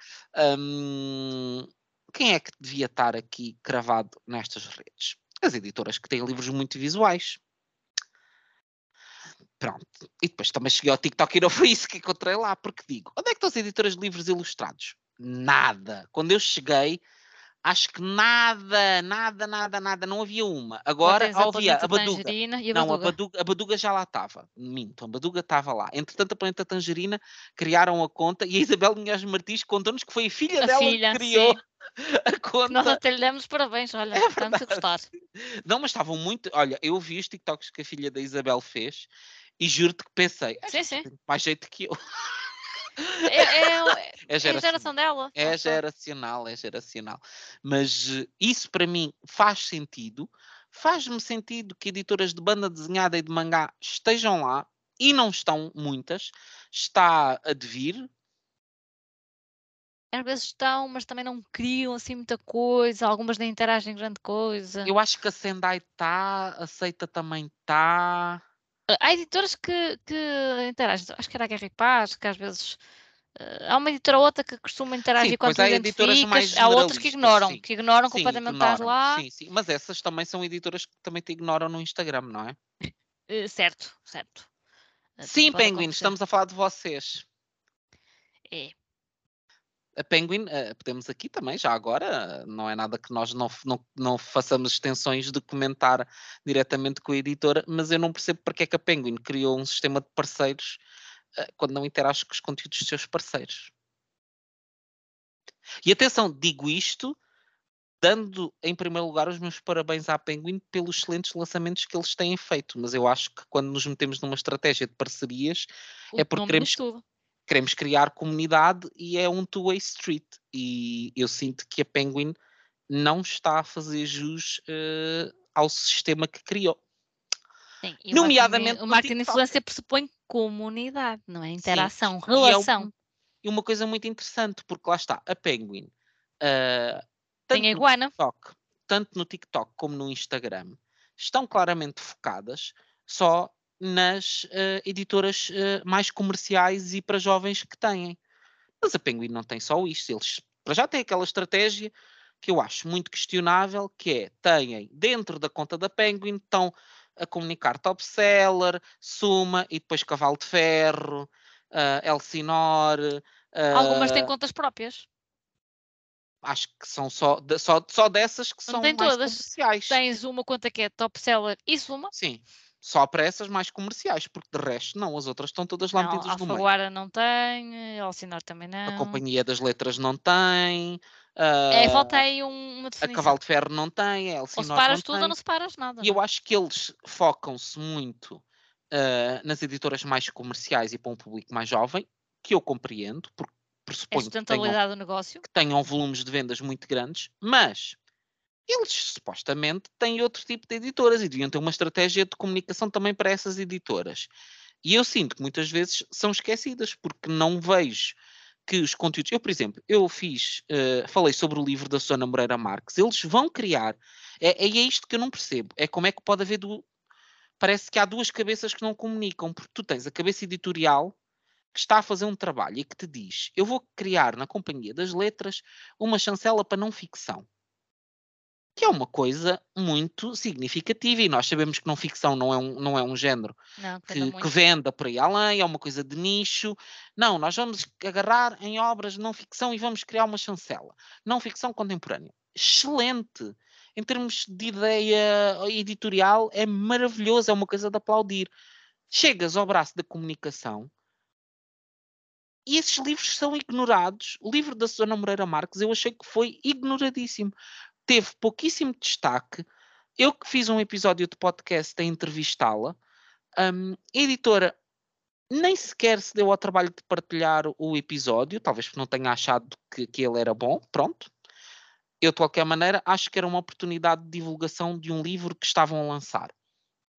Hum, quem é que devia estar aqui cravado nestas redes? As editoras que têm livros muito visuais. Pronto. E depois também cheguei ao TikTok e não foi isso que encontrei lá, porque digo, onde é que estão as editoras de livros ilustrados? Nada. Quando eu cheguei, acho que nada, nada, nada, nada, não havia uma. Agora havia a Baduga. A não, a Baduga, a Baduga já lá estava. Minto, a Baduga estava lá. Entretanto, a Planeta Tangerina criaram a conta e a Isabel Minhas Martins contou-nos que foi a filha a dela filha, que criou. Sim. A conta. Nós até lhe demos parabéns, olha, é estamos a gostar. Não, mas estavam muito. Olha, eu vi os TikToks que a filha da Isabel fez e juro-te que pensei, sim, sim. mais jeito que eu. É, é, é, é, a geração dela. É geracional, é geracional. Mas uh, isso para mim faz sentido. Faz-me sentido que editoras de banda desenhada e de mangá estejam lá, e não estão muitas. Está a devir. Às vezes estão, mas também não criam assim muita coisa. Algumas nem interagem grande coisa. Eu acho que a Sendai está, aceita também está. Há editoras que, que interagem. Acho que era a Guerra e Paz, que às vezes. Uh, há uma editora ou outra que costuma interagir sim, quando tu identificas, há outras que ignoram, sim. que ignoram sim, completamente estar lá. Sim, sim, mas essas também são editoras que também te ignoram no Instagram, não é? Uh, certo, certo. Sim, Penguin, estamos a falar de vocês. É a Penguin, uh, podemos aqui também, já agora, não é nada que nós não, não, não façamos extensões de comentar diretamente com a editora, mas eu não percebo porque é que a Penguin criou um sistema de parceiros uh, quando não interage com os conteúdos dos seus parceiros. E atenção, digo isto dando em primeiro lugar os meus parabéns à Penguin pelos excelentes lançamentos que eles têm feito, mas eu acho que quando nos metemos numa estratégia de parcerias é porque queremos, tudo queremos criar comunidade e é um two-way street. E eu sinto que a Penguin não está a fazer jus uh, ao sistema que criou. Sim, Nomeadamente. O marketing de influência pressupõe comunidade, não é? Interação, Sim. relação. E, é uma coisa muito interessante, porque lá está, a Penguin. Uh, Tem a iguana. TikTok, tanto no TikTok como no Instagram, estão claramente focadas só nas uh, editoras uh, mais comerciais e para jovens que têm. Mas a Penguin não tem só isto, eles para já têm aquela estratégia que eu acho muito questionável, que é, têm dentro da conta da Penguin, estão a comunicar top seller, Suma e depois Cavalo de Ferro, uh, Elsinore. Uh, Algumas têm contas próprias. Acho que são só, só, só dessas que não são tem mais todas. comerciais. Tens uma conta que é top seller e Suma. Sim. Só para essas mais comerciais, porque de resto não, as outras estão todas lá não, metidas no meio. Alfaguara não tem, Alcinar também não. A Companhia das Letras não tem. Uh, é, aí uma definição. A Cavalo de Ferro não tem, a Elsinore Ou separas tudo tem. ou não separas nada. E eu acho que eles focam-se muito uh, nas editoras mais comerciais e para um público mais jovem, que eu compreendo, porque pressuponho que tenham, do negócio. que tenham volumes de vendas muito grandes, mas eles supostamente têm outro tipo de editoras e deviam ter uma estratégia de comunicação também para essas editoras. E eu sinto que muitas vezes são esquecidas, porque não vejo que os conteúdos. Eu, por exemplo, eu fiz, uh, falei sobre o livro da Sona Moreira Marques. Eles vão criar. É, é isto que eu não percebo. É como é que pode haver. Do... Parece que há duas cabeças que não comunicam, porque tu tens a cabeça editorial que está a fazer um trabalho e que te diz: Eu vou criar na Companhia das Letras uma chancela para não ficção que é uma coisa muito significativa e nós sabemos que não ficção não é um, não é um género Não, que que, venda por aí além, é uma coisa de nicho. Não, nós vamos agarrar em obras de não ficção e vamos criar uma chancela. Não ficção contemporânea. Excelente! Em termos de ideia editorial, é maravilhoso, é uma coisa de aplaudir. Chegas ao braço da comunicação e esses livros são ignorados. O livro da Susana Moreira Marques eu achei que foi ignoradíssimo. Teve pouquíssimo destaque. Eu que fiz um episódio de podcast a entrevistá-la, hum, a editora nem sequer se deu ao trabalho de partilhar o episódio, talvez porque não tenha achado que, que ele era bom, pronto. Eu, de qualquer maneira, acho que era uma oportunidade de divulgação de um livro que estavam a lançar.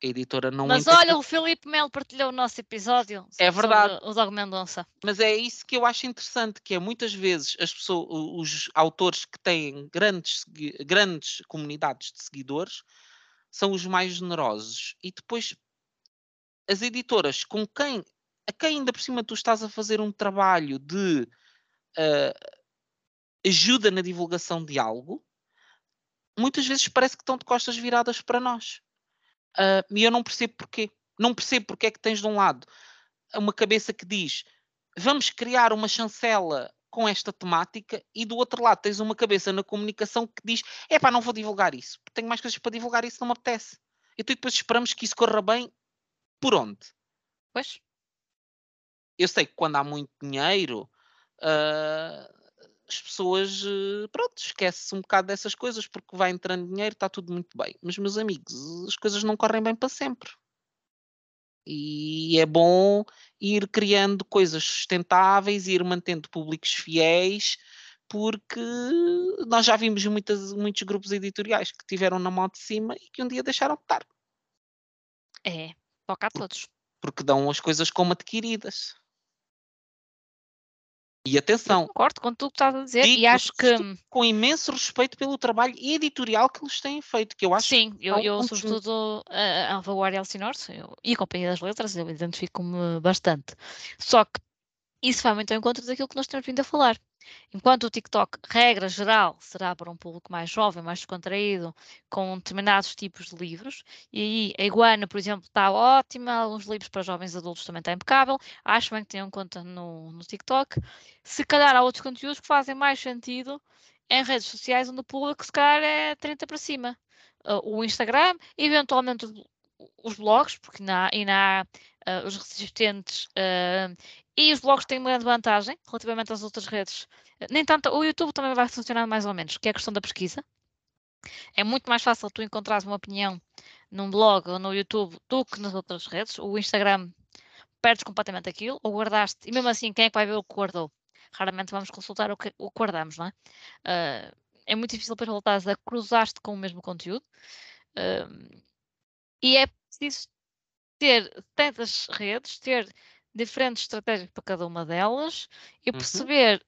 A editora não Mas olha, o Filipe Melo partilhou o nosso episódio É sobre verdade. o Dog Mendonça. Mas é isso que eu acho interessante, que é muitas vezes as pessoas, os autores que têm grandes, grandes comunidades de seguidores são os mais generosos. E depois as editoras com quem, a quem ainda por cima tu estás a fazer um trabalho de ah, ajuda na divulgação de algo, muitas vezes parece que estão de costas viradas para nós. Ah, e eu não percebo porquê. Não percebo porque é que tens de um lado uma cabeça que diz vamos criar uma chancela com esta temática e do outro lado tens uma cabeça na comunicação que diz epá, não vou divulgar isso, tenho mais coisas para divulgar isso não me apetece. Então depois esperamos que isso corra bem por onde? Pois, Eu sei que quando há muito dinheiro ah, as pessoas eh, pronto, esquece-se um bocado dessas coisas porque vai entrando dinheiro, está tudo muito bem. Mas meus amigos, as coisas não correm bem para sempre. E é bom ir criando coisas sustentáveis e ir mantendo públicos fiéis, porque nós já vimos muitas, muitos grupos editoriais que tiveram na mão de cima e que um dia deixaram de estar, é, toca a todos. porque dão as coisas como adquiridas. E Eu atenção, concordo com tudo o que estás a dizer e acho que com imenso respeito pelo trabalho editorial que eles têm feito, que eu acho sim, eu, é um eu sobretudo a a Alvaguarda e Alcinor eu- e a Companhia das Letras, eu identifico-me bastante. Só que isso vai muito ao encontro daquilo que nós temos vindo a falar. Enquanto o TikTok, regra geral, será para um público mais jovem, mais descontraído, com determinados tipos de livros, e aí a Iguana, por exemplo, está ótima, alguns livros para jovens adultos também está impecável, acho bem que tenham conta no, no TikTok. Se calhar há outros conteúdos que fazem mais sentido em redes sociais onde o público se calhar é 30 para cima. O Instagram, eventualmente os, blo- os blogs, porque na, ainda há uh, os resistentes uh, e os blogs têm uma grande vantagem relativamente às outras redes. Uh, Nem tanto, o YouTube também vai funcionar mais ou menos, que é a questão da pesquisa. É muito mais fácil tu encontrares uma opinião num blog ou no YouTube do que nas outras redes. O Instagram perdes completamente aquilo, ou guardaste, e mesmo assim, quem é que vai ver o que guardou? Raramente vamos consultar o que, o que guardamos, não é? Ah, é muito difícil depois voltares a cruzar-te com o mesmo conteúdo. Ah, e é preciso ter tantas redes, ter diferentes estratégias para cada uma delas e Uhum. perceber,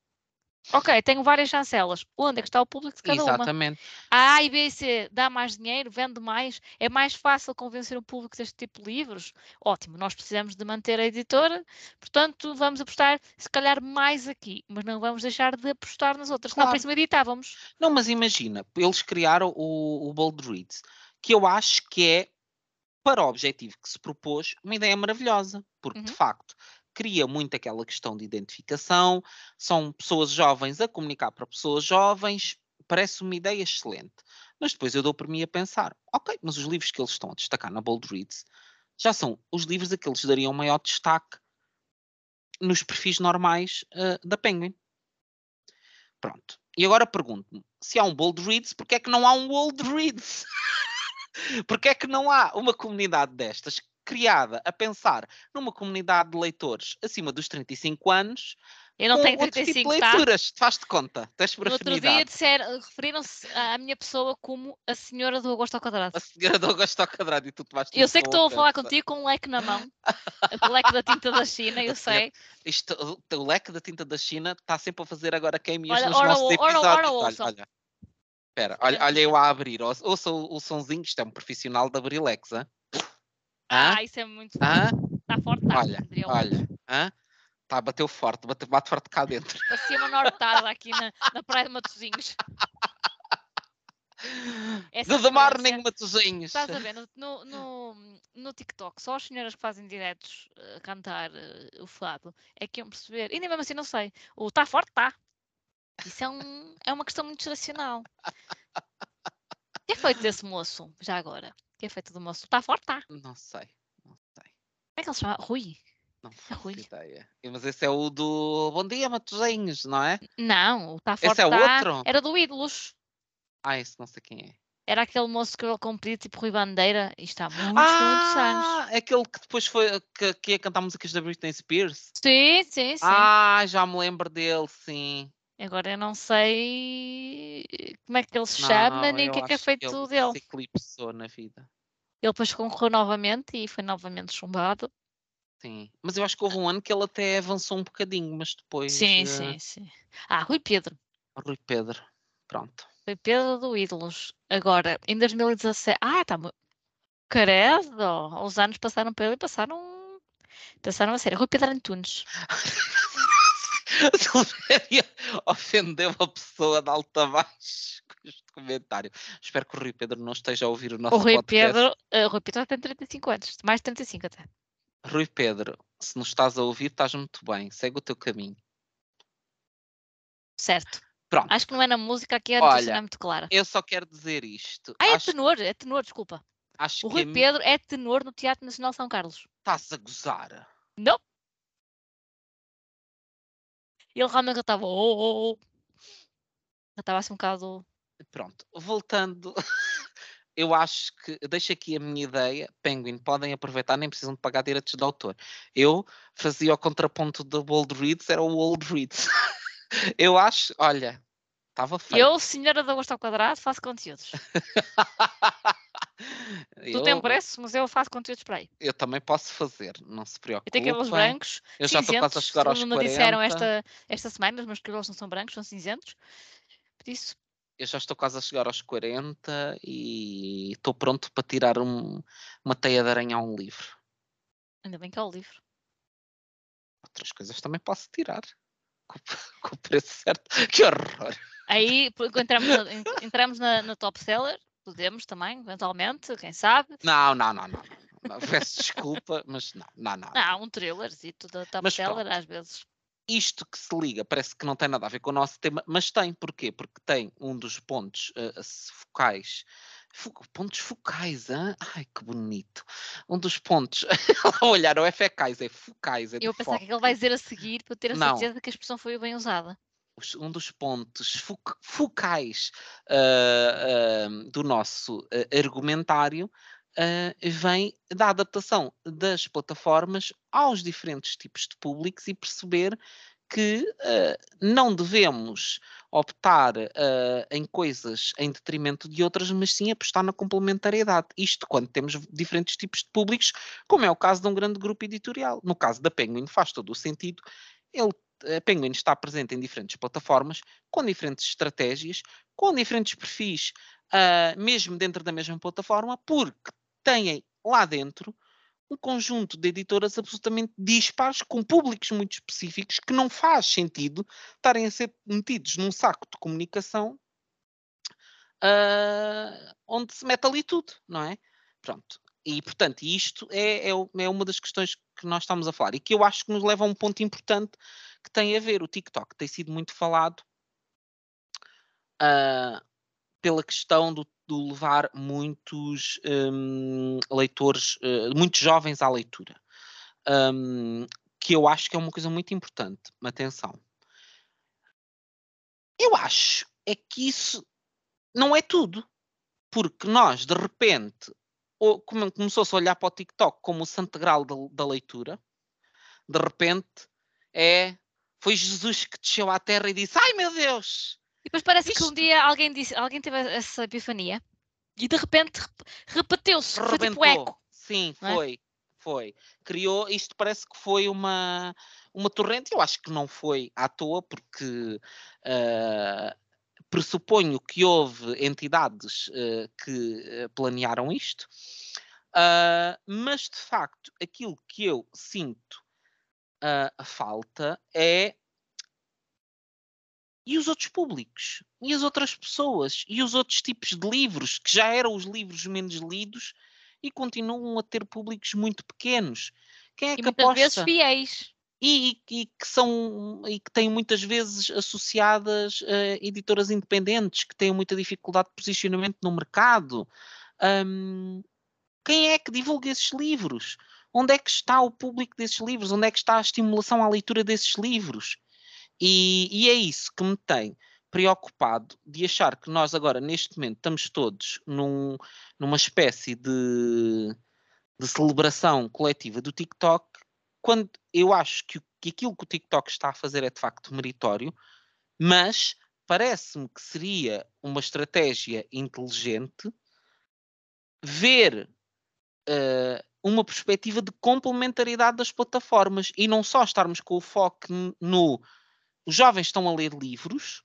ok, tenho várias chancelas, onde é que está o público de cada uma? Exatamente. A A e B e C dá mais dinheiro, vende mais, é mais fácil convencer o público deste tipo de livros. Ótimo, nós precisamos de manter a editora, portanto vamos apostar se calhar mais aqui, mas não vamos deixar de apostar nas outras. Não, Claro. por isso editávamos. Não, mas imagina, eles criaram o, o Bold Reads, que eu acho que é, para o objetivo que se propôs, uma ideia maravilhosa, porque de Uhum. facto cria muito aquela questão de identificação, são pessoas jovens a comunicar para pessoas jovens, parece uma ideia excelente. Mas depois eu dou por mim a pensar, ok, mas os livros que eles estão a destacar na Bold Reads já são os livros a que eles dariam maior destaque nos perfis normais ah, da Penguin. Pronto. E agora pergunto-me, se há um Bold Reads, porque é que não há um Old Reads? porque é que não há uma comunidade destas criada a pensar numa comunidade de leitores acima dos 35 anos Eu não com tenho outro tipo 35, de tá? leituras? Faz-te conta, tens por No outro dia referiram-se à minha pessoa como a senhora do Agosto ao Quadrado. A senhora do Augusto ao quadrado e tu te vais Eu sei que estou a falar contigo com um leque na mão, o leque da tinta da China, eu sei. Isto, o, leque da tinta da China está sempre a fazer agora Olha, nos ora, nossos ora, ora, episódios. ora, olha, olha. Espera, olha, olha eu a abrir. Ouça, o, o sonzinho, isto é um profissional da Brilex? Hã? Ah, isso é muito Hã? Está forte, está. Olha, olha. Hã? Tá, bateu forte, bate, bate forte cá dentro. Parecia uma nortada aqui na, na praia de Matosinhos. Essa Good morning, referência- Matosinhos. Estás a ver, no, no, no, TikTok, só as senhoras que fazem diretos eh, a cantar eh, o fado é que iam perceber. E nem mesmo assim não sei. O está forte, está. Isso é, um, é uma questão muito geracional. O que é feito desse moço, já agora? O que é feito do moço? Está forte, está. Como Não sei, não sei. é que ele se chama? Rui? Não faço Rui. ideia. Mas esse é o do Bom dia, Matosinhos, não é? Não, o está forte, Esse é tá outro? Era do Ídolos. Ah, esse não sei quem é. Era aquele moço que ele comprido, tipo Rui Bandeira. E está há muitos, muitos anos. Ah, é aquele que depois foi que, que ia cantar músicas da Britney Spears. Sim, sim, sim. Ah, já me lembro dele, sim. Agora eu não sei como é que ele se Não, chama, nem o que é que é feito ele dele. se eclipsou na vida. Ele depois concorreu novamente e foi novamente chumbado. Sim. Mas eu acho que houve um ano que ele até avançou um bocadinho, mas depois. Sim, eh, sim, sim. Ah, Rui Pedro. Rui Pedro. Pronto. Rui Pedro do Ídolos. Agora, em 2017. Ah, está muito. Credo! Os anos passaram para ele e passaram. Passaram a sério. Rui Pedro Antunes. Silvéria ofendeu a pessoa de alta baixo com este comentário. Espero que o Rui Pedro não esteja a ouvir o nosso O Rui podcast. Pedro. eh, Rui Pedro tem 35 anos. Mais de 35 até. Rui Pedro, se nos estás a ouvir, estás muito bem. Segue o teu caminho. Certo. Pronto. Acho que não é na música, aqui a notícia Olha, não é muito clara. Eu só quero dizer isto. Ah, é acho, tenor, é tenor, desculpa. acho O Rui a mim Pedro é tenor no Teatro Nacional São Carlos. estás a gozar. Não. Ele realmente estava. Oh, oh, oh. Estava assim um bocado. Pronto, voltando. Eu acho que, deixo aqui a minha ideia, Penguin, podem aproveitar, nem precisam de pagar direitos de autor. Eu fazia o contraponto do Old Reads, era o Old Reads. Eu acho, olha, estava feio. Eu, senhora da Gosto ao Quadrado, faço conteúdos. Tu eu, tem preço, mas eu faço conteúdos para aí. eu também posso fazer, não se Eu preocupe. tenho cabelos brancos, Eu já estou quase a cinzentos. chegar aos segundo 40. me disseram esta, esta semana, os meus cabelos não são brancos, são cinzentos. Por isso, Eu já estou quase a chegar aos 40 e estou pronto para tirar um- uma teia de aranha a um livro. ainda bem que é o livro. Outras coisas também posso tirar. Com, com o preço certo. Que horror! Aí entramos, na, entramos na, na top seller, podemos também, eventualmente, quem sabe. Não, não, não, não. não. Peço desculpa, mas não, não, não. Não, há um thriller e da top seller, às vezes. Isto que se liga parece que não tem nada a ver com o nosso tema, mas tem. Porquê? Porque tem um dos pontos se- focais. fo- pontos focais, hã? ai que bonito. Um dos pontos. olhar, não é fecais, é focais. É de Eu vou pensar o que é ele vai dizer a seguir para eu ter a Não. certeza que a expressão foi bem usada. Um dos pontos foc- focais ah, ah, do nosso ah, argumentário ah, vem da adaptação das plataformas aos diferentes tipos de públicos e perceber que ah, não devemos optar ah, em coisas em detrimento de outras, mas sim apostar na complementariedade. Isto quando temos diferentes tipos de públicos, como é o caso de um grande grupo editorial. No caso da Penguin faz todo o sentido. Ele a Penguin está presente em diferentes plataformas, com diferentes estratégias, com diferentes perfis, ah, mesmo dentro da mesma plataforma, porque têm lá dentro um conjunto de editoras absolutamente dispares, com públicos muito específicos, que não faz sentido estarem a ser metidos num saco de comunicação ah, onde se mete ali tudo, não é? Pronto. E, portanto, isto é, é, é uma das questões que nós estamos a falar e que eu acho que nos leva a um ponto importante que tem a ver. O TikTok tem sido muito falado ah, pela questão do, do levar muitos hum, leitores, eh, muitos jovens à leitura. Hum, que eu acho que é uma coisa muito importante. Atenção. Eu acho é que isso não é tudo. Porque nós, de repente, começou-se a olhar para o TikTok como o santo grau da, da leitura. De repente, é foi Jesus que desceu à terra e disse: Ai meu Deus! E depois parece que um Isto- dia alguém, disse, alguém teve essa epifania e de repente rep- repetiu-se. Foi tipo eco. Sim, é? foi. Foi. Criou, isto parece que foi uma, uma torrente. Eu acho que não foi à toa, porque ah, pressuponho que houve entidades ah, que ah, planearam isto. Ah, mas de facto, aquilo que eu sinto ah, a falta é E os outros públicos? E as outras pessoas? E os outros tipos de livros, que já eram os livros menos lidos e continuam a ter públicos muito pequenos? Quem é e que muitas vezes aposta? fiéis. E, e que são e que têm muitas vezes associadas a editoras independentes que têm muita dificuldade de posicionamento no mercado. Hum, quem é que divulga esses livros? Onde é que está o público desses livros? Onde é que está a estimulação à leitura desses livros? E, e é isso que me tem preocupado de achar que nós agora, neste momento, estamos todos num, numa espécie de, de celebração coletiva do TikTok, quando eu acho que, que aquilo que o TikTok está a fazer é de facto meritório, mas parece-me que seria uma estratégia inteligente ver uh, uma perspectiva de complementaridade das plataformas e não só estarmos com o foco no os jovens estão a ler livros,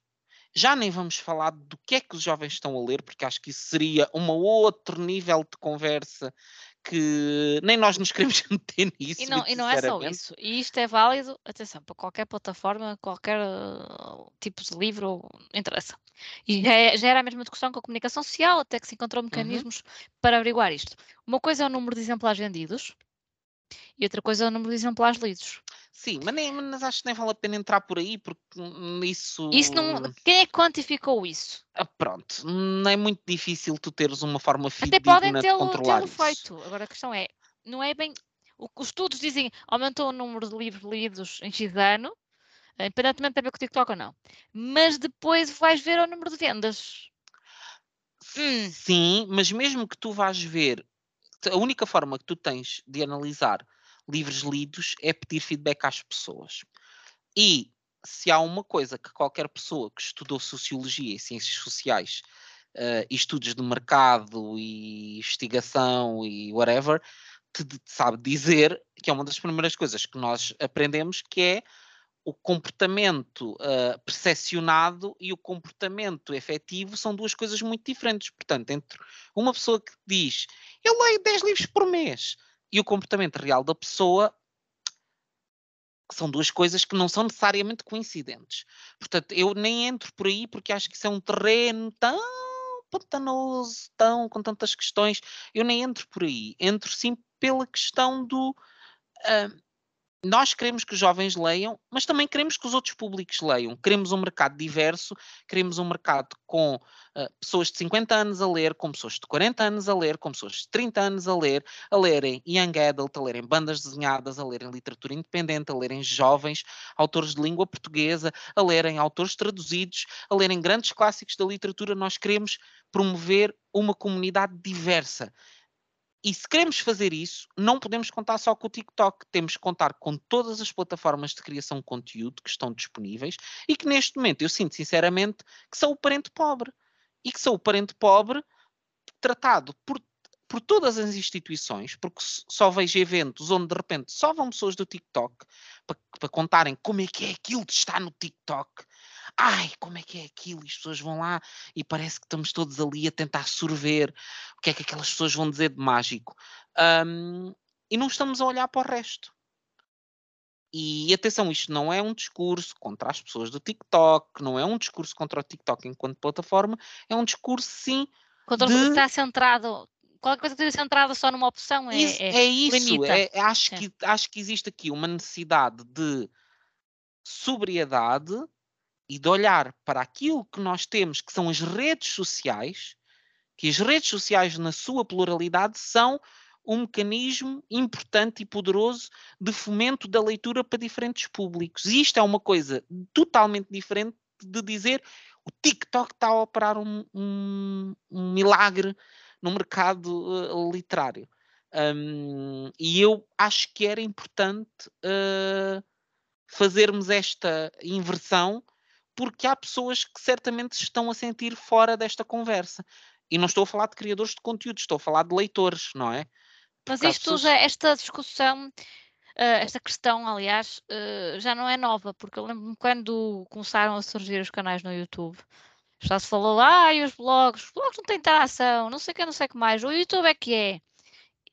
já nem vamos falar do que é que os jovens estão a ler, porque acho que isso seria um outro nível de conversa que nem nós nos queremos meter nisso. E não, e não é só isso. E isto é válido, atenção, para qualquer plataforma, qualquer uh, tipo de livro, interessa. E já, é, já, era a mesma discussão com a comunicação social, até que se encontrou uhum. mecanismos uhum. para averiguar isto. Uma coisa é o número de exemplares vendidos e outra coisa é o número de exemplares lidos. Sim, mas, nem, mas acho que nem vale a pena entrar por aí, porque isso. Isso não. Quem é que quantificou isso? Ah, pronto, não é muito difícil tu teres uma forma fidedigna Até podem tê-lo, tê feito. Agora a questão é, não é bem. Os estudos dizem aumentou o número de livros lidos em X ano, independentemente de ver com o TikTok ou não. Mas depois vais ver o número de vendas. Hum. Sim, mas mesmo que tu vás ver, a única forma que tu tens de analisar livros lidos é pedir feedback às pessoas. E se há uma coisa que qualquer pessoa que estudou sociologia e ciências sociais uh, estudos de mercado e investigação e whatever te, te sabe dizer que é uma das primeiras coisas que nós aprendemos que é o comportamento uh, percepcionado e o comportamento efetivo são duas coisas muito diferentes. Portanto, entre uma pessoa que diz eu leio 10 livros por mês e o comportamento real da pessoa são duas coisas que não são necessariamente coincidentes. Portanto, eu nem entro por aí porque acho que isso é um terreno tão pantanoso, tão com tantas questões. Eu nem entro por aí. Entro sim pela questão do. Uh, nós queremos que os jovens leiam, mas também queremos que os outros públicos leiam. Queremos um mercado diverso, queremos um mercado com uh, pessoas de 50 anos a ler, com pessoas de 40 anos a ler, com pessoas de 30 anos a ler, a lerem young adult, a lerem bandas desenhadas, a lerem literatura independente, a lerem jovens, autores de língua portuguesa, a lerem autores traduzidos, a lerem grandes clássicos da literatura. Nós queremos promover uma comunidade diversa. E se queremos fazer isso, não podemos contar só com o TikTok, temos que contar com todas as plataformas de criação de conteúdo que estão disponíveis e que neste momento eu sinto sinceramente que sou o parente pobre. E que sou o parente pobre tratado por, por todas as instituições, porque só vejo eventos onde de repente só vão pessoas do TikTok para, para contarem como é que é aquilo de estar no TikTok ai, como é que é aquilo? E as pessoas vão lá e parece que estamos todos ali a tentar sorver o que é que aquelas pessoas vão dizer de mágico. Um, e não estamos a olhar para o resto. E atenção, isto não é um discurso contra as pessoas do TikTok, não é um discurso contra o TikTok enquanto plataforma, é um discurso sim. Contra de... está centrado, qualquer coisa que esteja centrada só numa opção é, isso, é, é isso. É, acho, que, acho que existe aqui uma necessidade de sobriedade e de olhar para aquilo que nós temos, que são as redes sociais, que as redes sociais, na sua pluralidade, são um mecanismo importante e poderoso de fomento da leitura para diferentes públicos. E isto é uma coisa totalmente diferente de dizer o TikTok está a operar um, um, um milagre no mercado uh, literário. Um, e eu acho que era importante uh, fazermos esta inversão porque há pessoas que certamente se estão a sentir fora desta conversa. E não estou a falar de criadores de conteúdo, estou a falar de leitores, não é? Mas isto pessoas... já, esta discussão, uh, esta questão, aliás, uh, já não é nova, porque eu lembro-me quando começaram a surgir os canais no YouTube. Já se falou, ah, e os blogs, os blogs não têm interação, não sei o que, não sei o que mais, o YouTube é que é.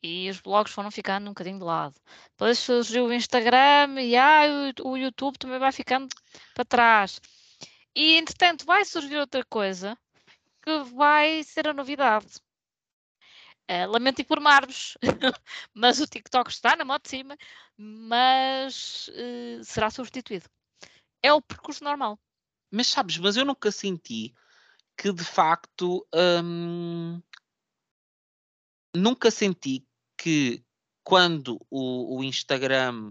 E os blogs foram ficando um bocadinho de lado. Depois surgiu o Instagram e ah, o, o YouTube também vai ficando para trás. E entretanto vai surgir outra coisa que vai ser a novidade. Uh, lamento informar-vos, mas o TikTok está na moto de cima, mas uh, será substituído. É o percurso normal. Mas sabes, mas eu nunca senti que de facto hum, nunca senti que quando o, o Instagram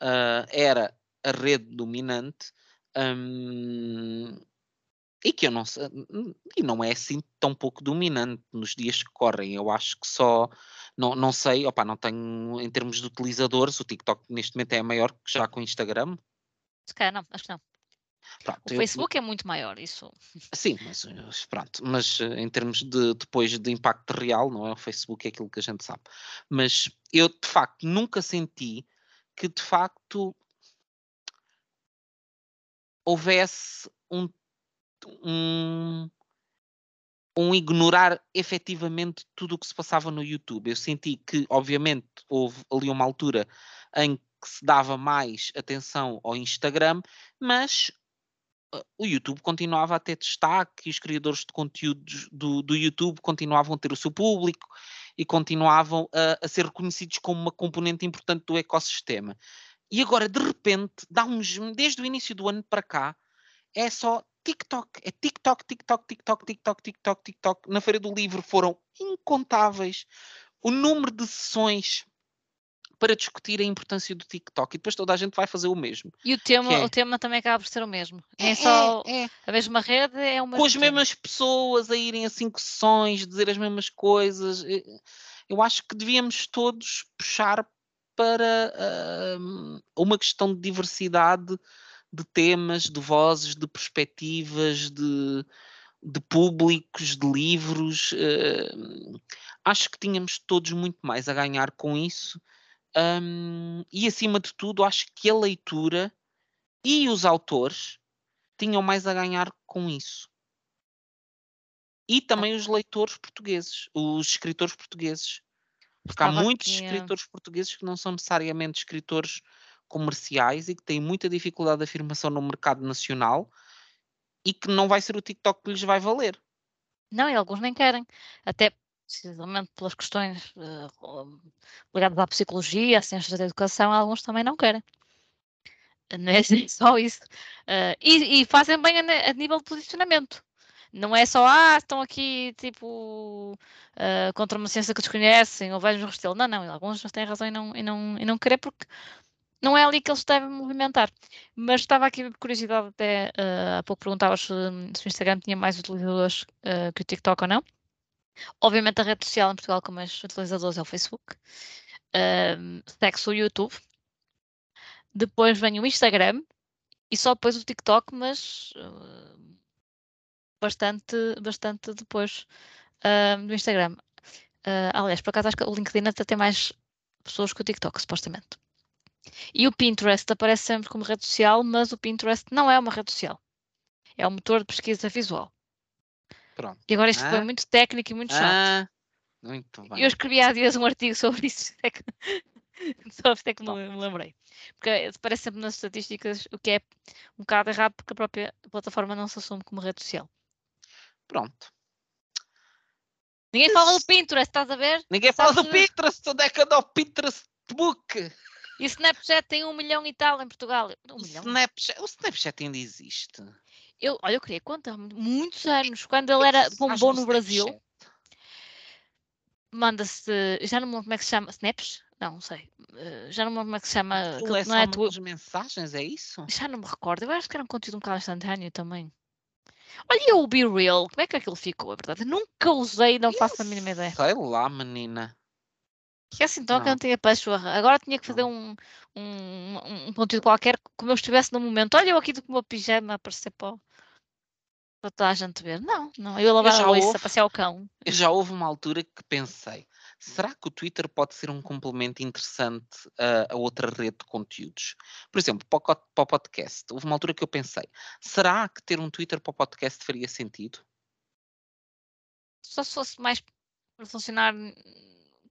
uh, era a rede dominante um, e que eu não sei, e não é assim tão pouco dominante nos dias que correm. Eu acho que só não, não sei, opa, não tenho em termos de utilizadores, o TikTok neste momento é maior que já com o Instagram. Se calhar não, acho que não. Pronto, o eu, Facebook é muito maior, isso. Sim, mas pronto, mas eh, em termos de depois de impacto real, não é? O Facebook é aquilo que a gente sabe. Mas eu de facto nunca senti que de facto houvesse um, um, um ignorar efetivamente tudo o que se passava no YouTube. Eu senti que, obviamente, houve ali uma altura em que se dava mais atenção ao Instagram, mas o YouTube continuava a ter destaque e os criadores de conteúdos do, do YouTube continuavam a ter o seu público e continuavam a, a, ser reconhecidos como uma componente importante do ecossistema. E agora, de repente, dá uns, desde o início do ano para cá, é só TikTok, é TikTok, TikTok, TikTok, TikTok, TikTok, TikTok. Na Feira do Livro foram incontáveis o número de sessões para discutir a importância do TikTok e depois toda a gente vai fazer o mesmo. E o tema, é... o tema também acaba por ser o mesmo. É, é só é, é. a mesma rede, é uma. Com as mesmas pessoas a irem a cinco sessões, dizer as mesmas coisas. Eu acho que devíamos todos puxar para uh, uma questão de diversidade de temas, de vozes, de perspectivas, de, de públicos, de livros. Uh, acho que tínhamos todos muito mais a ganhar com isso um, e acima de tudo, acho que a leitura e os autores tinham mais a ganhar com isso. E também os leitores portugueses, os escritores portugueses. Porque há muitos aqui, escritores portugueses que não são necessariamente escritores comerciais e que têm muita dificuldade de afirmação no mercado nacional e que não vai ser o TikTok que lhes vai valer. Não, e alguns nem querem. Até precisamente pelas questões uh, ligadas à psicologia, às ciências da educação, alguns também não querem. Não é só isso. Uh, e, e, fazem bem a, a, nível de posicionamento. Não é só, ah, estão aqui, tipo, uh, contra uma ciência que desconhecem, ou vejam o restelo. Não, não, alguns têm razão em não, em, não, em não querer, porque não é ali que eles devem movimentar. Mas estava aqui por curiosidade, até uh, há pouco perguntavas se, se, o Instagram tinha mais utilizadores uh, que o TikTok ou não. Obviamente a rede social em Portugal com mais utilizadores é o Facebook. Um, segue-se o YouTube. Depois vem o Instagram e só depois o TikTok, mas uh, bastante, bastante depois uh, do Instagram. Uh, aliás, por acaso acho que o LinkedIn até tem mais pessoas que o TikTok, supostamente. E o Pinterest aparece sempre como rede social, mas o Pinterest não é uma rede social. É um motor de pesquisa visual. Pronto. E agora isto ah. foi muito técnico e muito chato. Ah. Muito bem. Eu escrevi há dias um artigo sobre isso, é que... só até que me, me lembrei. Porque parece sempre nas estatísticas o que é um bocado errado porque a própria plataforma não se assume como rede social. Pronto. Ninguém fala do Pinterest, estás a ver? Ninguém fala do Pinterest, onde é que anda o Pinterest Book? E o Snapchat tem um milhão e tal em Portugal. Um milhão. Snapchat, o Snapchat ainda existe. Eu, olha, eu queria contar muitos anos, quando ele era bombom no Brasil. Manda-se, já não me lembro como é que se chama, Snaps? Não, não sei. Uh, já não me lembro como é que se chama. Que, não é tu... mensagens, é isso? Já não me recordo. Eu acho que era um conteúdo um bocado instantâneo também. Olha o Be Real, como é que aquilo ficou? É verdade. Eu nunca usei, não faço a mínima ideia. Sei lá, menina. Que assim, então que eu não tinha pachorra. Agora tinha que fazer um, um, um conteúdo qualquer, como eu estivesse no momento. Olha eu aqui do meu pijama a aparecer para, para toda a gente ver. Não, não. Eu lavar a louça, passear o cão. Eu já houve uma altura que pensei, será que o Twitter pode ser um complemento interessante a, a outra rede de conteúdos? Por exemplo, para o, podcast. Houve uma altura que eu pensei, será que ter um Twitter para o podcast faria sentido? Só se fosse mais para funcionar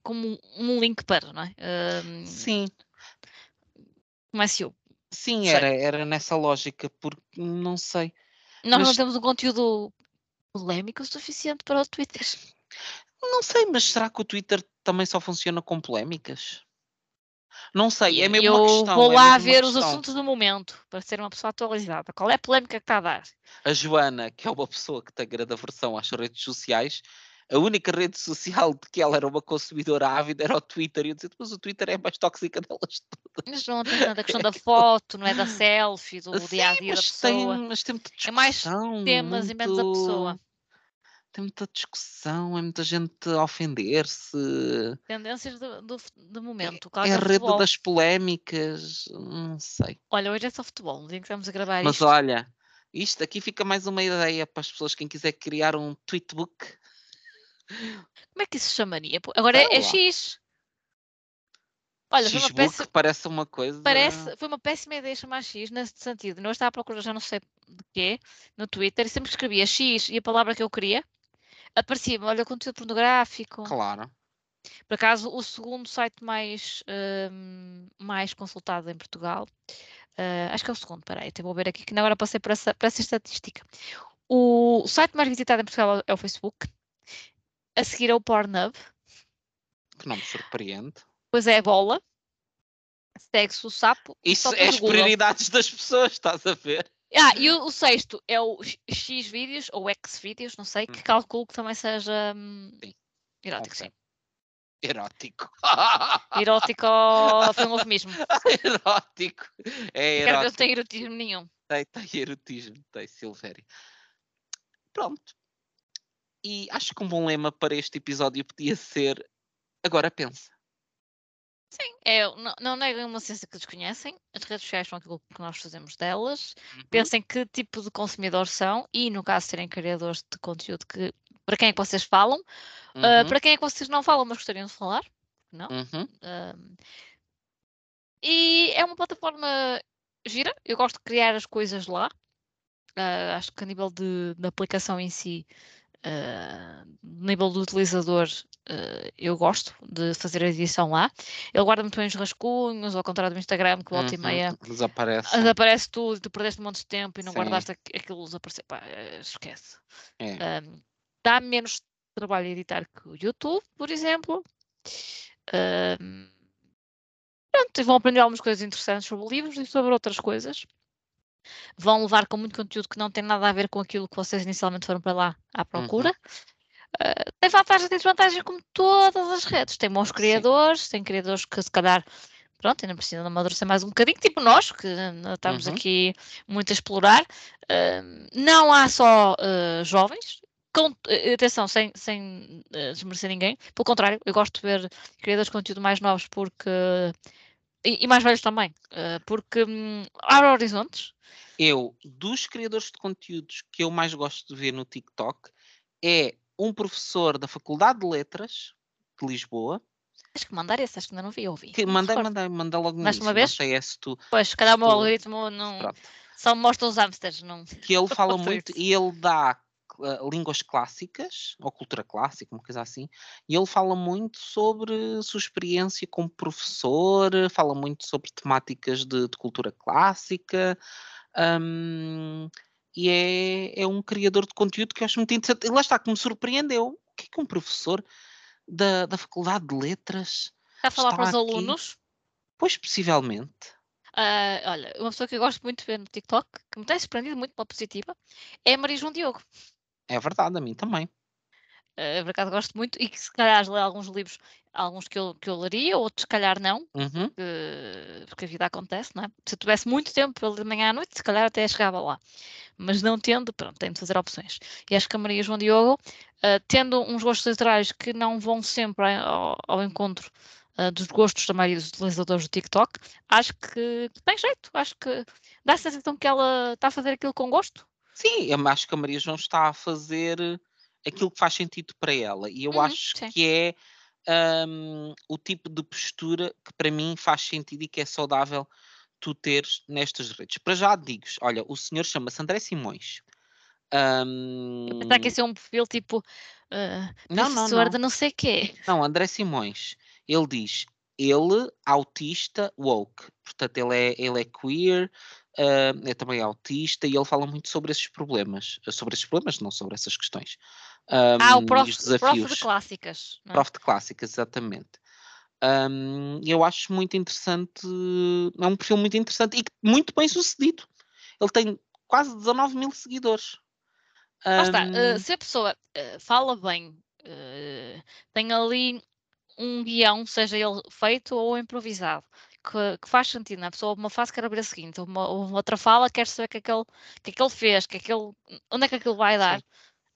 como um link para, não é? Sim. Como é SEO? Sim, era, era nessa lógica, porque não sei. Nós Mas- não temos um conteúdo polémico o suficiente para o Twitter. Não sei, mas será que o Twitter também só funciona com polémicas? Não sei, é mesmo eu uma questão. vou é lá uma ver os assuntos do momento para ser uma pessoa atualizada. Qual é a polémica que está a dar? A Joana, que é uma pessoa que tem grande aversão às redes sociais, a única rede social de que ela era uma consumidora ávida era o Twitter. E eu disse, mas o Twitter é a mais tóxica delas todas. Mas não tem tanta questão da foto, não é da selfie, do Sim, dia a dia da mas tem, pessoa. mas tem muita discussão. É mais Temas e menos a pessoa. Tem muita discussão, é muita gente a ofender-se. Tendências do, do, do É, momento. Claro é a é rede futebol. das polémicas, não sei. Olha, hoje é só futebol. No dia que estamos a gravar Mas isto. olha, isto aqui fica mais uma ideia para as pessoas, quem quiser criar um tweetbook. Como é que isso se chamaria? Agora é, é. X. Olha, foi uma, péssima, parece uma coisa. parece, foi uma péssima ideia chamar X nesse sentido. Não estava à procura, já não sei de quê, no Twitter, e sempre escrevia X e a palavra que eu queria, aparecia-me, olha, conteúdo pornográfico. Claro. Por acaso, o segundo site mais, hum, mais consultado em Portugal, ah, acho que é o segundo, peraí, até vou ver aqui, que na hora passei por essa, por essa estatística. O site mais visitado em Portugal é o Facebook, a seguir é o Pornhub, Que não me surpreende. depois é a Bola, segue-se o Sapo, Isso é as prioridades das pessoas, estás a ver? Ah, e o, o sexto é o X- vídeos, ou X vídeos, não sei, que Hum. calculo que também seja hum, erótico, Ok. sim. Erótico. Erótico foi um eufemismo. erótico. É eu não erótico. tenho erotismo nenhum. Tem, tem erotismo, tem Silvéria. Pronto. E acho que um bom lema para este episódio podia ser agora pensa. Sim, é, não, não neguem uma ciência que desconhecem. As redes sociais são aquilo que nós fazemos delas. Uhum. Pensem que tipo de consumidor são e, no caso, serem criadores de conteúdo que para quem é que vocês falam, ah, Uhum, para quem é que vocês não falam, mas gostariam de falar. Não? uhum. Ahm, e é uma plataforma gira. Eu gosto de criar as coisas lá. Ah, acho que a nível de, de aplicação em si, ah, nível do utilizador, ah, eu gosto de fazer a edição lá. Ele guarda muito bem os rascunhos, ao contrário do Instagram, que volta e uhum. meia Desaparece. desaparece tudo e tu perdeste um monte de tempo e não Sim. guardaste aqu- aquilo desaparecer. Pá, esquece. É. Ahm, dá menos trabalho a editar que o YouTube, por exemplo. Ahm, pronto, e vão aprender algumas coisas interessantes sobre livros e sobre outras coisas. Vão levar com muito conteúdo que não tem nada a ver com aquilo que vocês inicialmente foram para lá à procura. Ah, tem vantagens e desvantagens como todas as redes. Tem bons Sim. criadores, tem criadores que se calhar pronto, ainda precisam de amadurecer mais um bocadinho, tipo nós, que ainda estamos Uhum. aqui muito a explorar. Ah, não há só ah, jovens, com- atenção, sem, sem eh, desmerecer ninguém, pelo contrário, eu gosto de ver criadores de conteúdo mais novos porque. E, e mais velhos também, ah, porque hum, abre horizontes. Eu, dos criadores de conteúdos que eu mais gosto de ver no TikTok, é um professor da Faculdade de Letras de Lisboa, Acho que mandar esse, acho que ainda não vi, ouvi. que mandei, mandei, mandei logo no Mandaste uma início, vez? não sei é se tu, Pois, se calhar o meu algoritmo não. pronto. Só mostra os hamsters, não. que ele fala muito e ele dá uh, línguas clássicas ou cultura clássica, uma coisa assim, e ele fala muito sobre sua experiência como professor, fala muito sobre temáticas de, de cultura clássica. hum, e é, é um criador de conteúdo que eu acho muito interessante. E lá está, que me surpreendeu. O que é que um professor da, da Faculdade de Letras, Está a falar Está para os aqui. alunos. pois possivelmente, Ah, olha, uma pessoa que eu gosto muito de ver no TikTok, que me tem surpreendido muito pela positiva, é a Maria João Diogo. É verdade, a mim também. Ah, por acaso gosto muito e que se calhar lê alguns livros, alguns que eu, que eu leria, outros se calhar não, Uhum, porque, porque a vida acontece, não é? Se eu tivesse muito tempo para ler de manhã à noite, se calhar até chegava lá. Mas não tendo, pronto, tenho de fazer opções. E acho que a Maria João Diogo, ah, tendo uns gostos literários que não vão sempre ao, ao encontro ah, dos gostos da maioria dos utilizadores do TikTok, acho que tem jeito. Acho que dá a sensação que ela está a fazer aquilo com gosto. Sim, eu acho que a Maria João está a fazer aquilo que faz sentido para ela. E eu Uhum, acho sim. que é hum, o tipo de postura que para mim faz sentido e que é saudável tu teres nestas redes. Para já digo olha, o senhor chama-se André Simões. Eu pensava que ia ser um perfil tipo ah, não, não, professor não. de não sei quê. Não, André Simões. Ele diz: ele, autista, woke. Portanto, ele é, ele é queer, uh, é também autista e ele fala muito sobre esses problemas. Sobre esses problemas, não sobre essas questões. Um, ah, o prof, prof de clássicas. É? Prof de clássicas, exatamente. Um, eu acho muito interessante, é um perfil muito interessante e muito bem sucedido. Ele tem quase 19 mil seguidores. Um, está, uh, se a pessoa uh, fala bem, uh, tem ali um guião, seja ele feito ou improvisado, que, que faz sentido, na é? pessoa uma fase quer abrir a seguinte, uma, uma outra fala quer saber o que é que ele, que é que ele fez, que é que ele, onde é que aquilo vai dar.